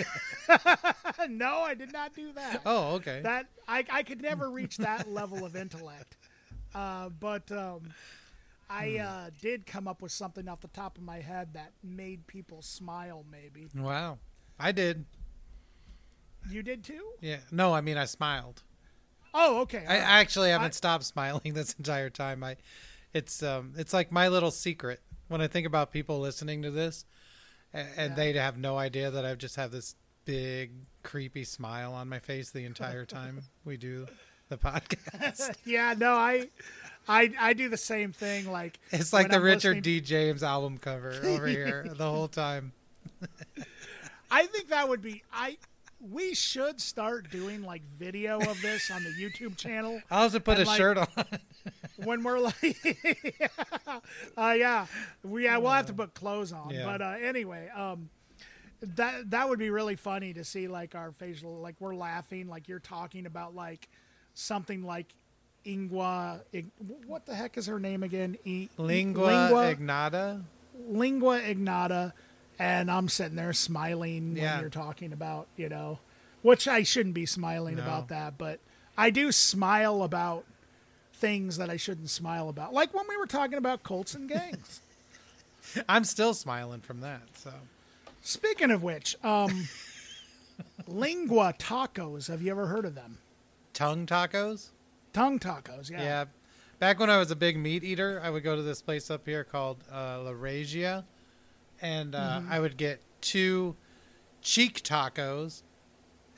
no, I did not do that. oh, okay. that I, I could never reach that level of intellect. Uh, but um, I Hmm. uh, did come up with something off the top of my head that made people smile. Maybe wow. I did. you did too. Yeah. No, I mean I smiled. Oh, okay. I all right. actually haven't I- stopped smiling this entire time. I, it's um, it's like my little secret when I think about people listening to this, and, and Yeah. they have no idea that I've just have this big creepy smile on my face the entire time we do the podcast. yeah, no, I, I, I do the same thing. Like It's like the I'm Richard listening- D. James album cover over here the whole time. I think that would be I. We should start doing like video of this on the YouTube channel. I'll also put And, a like, shirt on. when we're like, uh, yeah, we yeah, we'll have to put clothes on. Yeah. But uh, anyway, um, that that would be really funny to see like our facial, like we're laughing, like you're talking about like something like Ingua. What the heck is her name again? E- Lingua, Lingua, ignata. Lingua Ignata, and I'm sitting there smiling Yeah. when you're talking about, you know, which I shouldn't be smiling No. about that, but I do smile about things that I shouldn't smile about. Like when we were talking about Colts and gangs. I'm still smiling from that. So Speaking of which, um, lingua tacos. Have you ever heard of them? Tongue tacos. Tongue tacos. Yeah. Yeah. Back when I was a big meat eater, I would go to this place up here called uh, La Regia, and uh, I would get two cheek tacos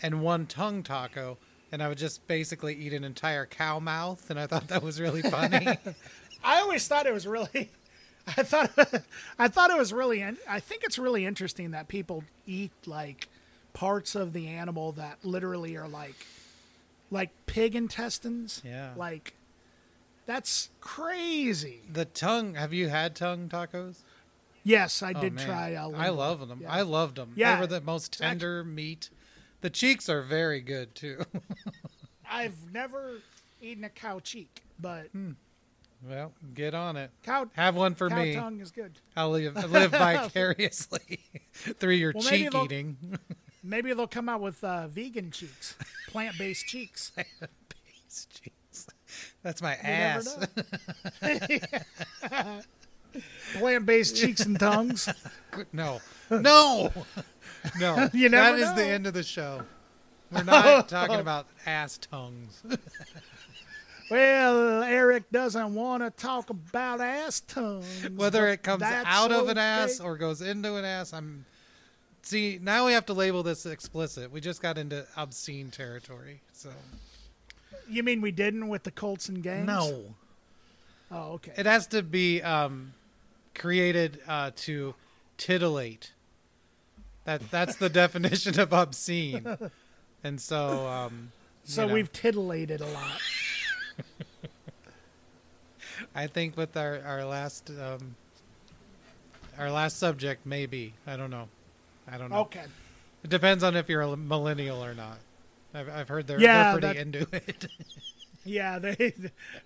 and one tongue taco, and I would just basically eat an entire cow mouth, and I thought that was really funny. I always thought it was really. I thought I thought it was really. I think it's really interesting that people eat like parts of the animal that literally are like like pig intestines. Yeah. Like that's crazy. the tongue. Have you had tongue tacos? Yes, I Oh, did man. try. Uh, I love them. Yeah. I loved them. Yeah. They were the most tender meat. The cheeks are very good too. I've never eaten a cow cheek, but Hmm. well, get on it. cow Have one for cow me. tongue is good. I'll live, live vicariously through your Well, cheek eating. Maybe they'll come out with uh, vegan cheeks, plant-based cheeks. plant based Cheeks. That's my You ass. Plant-based cheeks and tongues. no, no, no. You never That is the end of the show. We're not talking about ass tongues. Well, Eric doesn't want to talk about ass tongues. Whether it comes out of an ass or goes into an ass, I'm. See, now we have to label this explicit. We just got into obscene territory. So You mean we didn't with the Colts and gangs? no, Oh, okay. it has to be um, created uh, to titillate. That that's the definition of obscene. And so, um, so you know, we've titillated a lot. I think with our our last um, our last subject, maybe I don't know. I don't know. Okay. It depends on if you're a millennial or not. I've, I've heard they're, Yeah, they're pretty that- into it. Yeah, they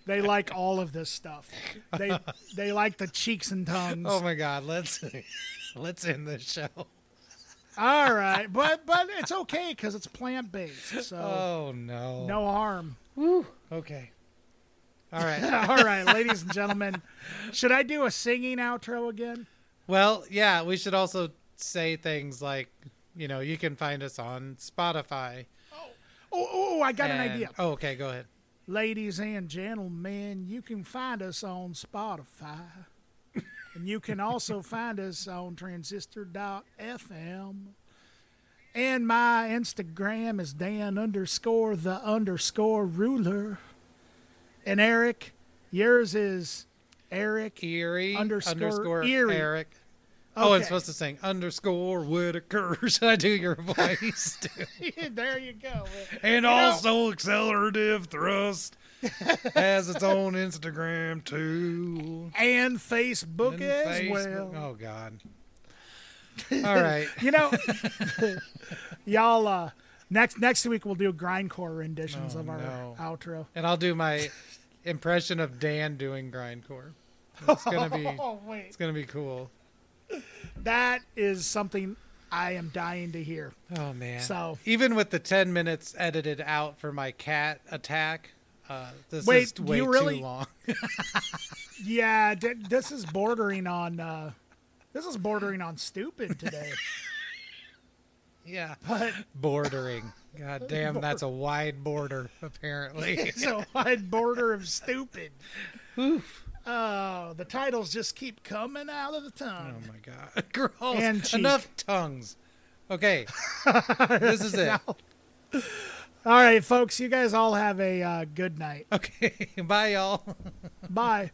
they like all of this stuff. They they like the cheeks and tongues. oh my God, let's let's end this show. All right, but but it's okay because it's plant based, so Oh no. no harm. Okay. All right. All right, ladies and gentlemen, should I do a singing outro again? Well, yeah, we should also say things like, you know, you can find us on Spotify. Oh, oh, oh I got an idea. Oh, okay, go ahead. Ladies and gentlemen, you can find us on Spotify. and you can also find us on transistor.fm. And my Instagram is Dan underscore the underscore ruler. And Eric, yours is Eric. Erie Underscore underscore Erie. Eric. Oh, I'm supposed to sing underscore Whitaker. Should I do your voice there you go. And know- also accelerative thrust has its own Instagram too. And Facebook And as Facebook- well. Oh God. All right. You know, y'all. Uh, next next week we'll do grindcore renditions Oh, of our no. outro. And I'll do my impression of Dan doing grindcore. It's gonna be Oh wait, it's gonna be cool. That is something I am dying to hear. Oh man. So- even with the ten minutes edited out for my cat attack, uh, this Wait, is way you really- too long. Yeah, d- this is bordering on. Uh, this is bordering on stupid today. yeah. But Bordering. God damn, that's a wide border, apparently. it's a wide border of stupid. Oh, the titles just keep coming out of the tongue. Oh my god. Gross. And cheek. Enough tongues. Okay. this is it. All right, folks. You guys all have a uh, good night. Okay. Bye y'all. Bye.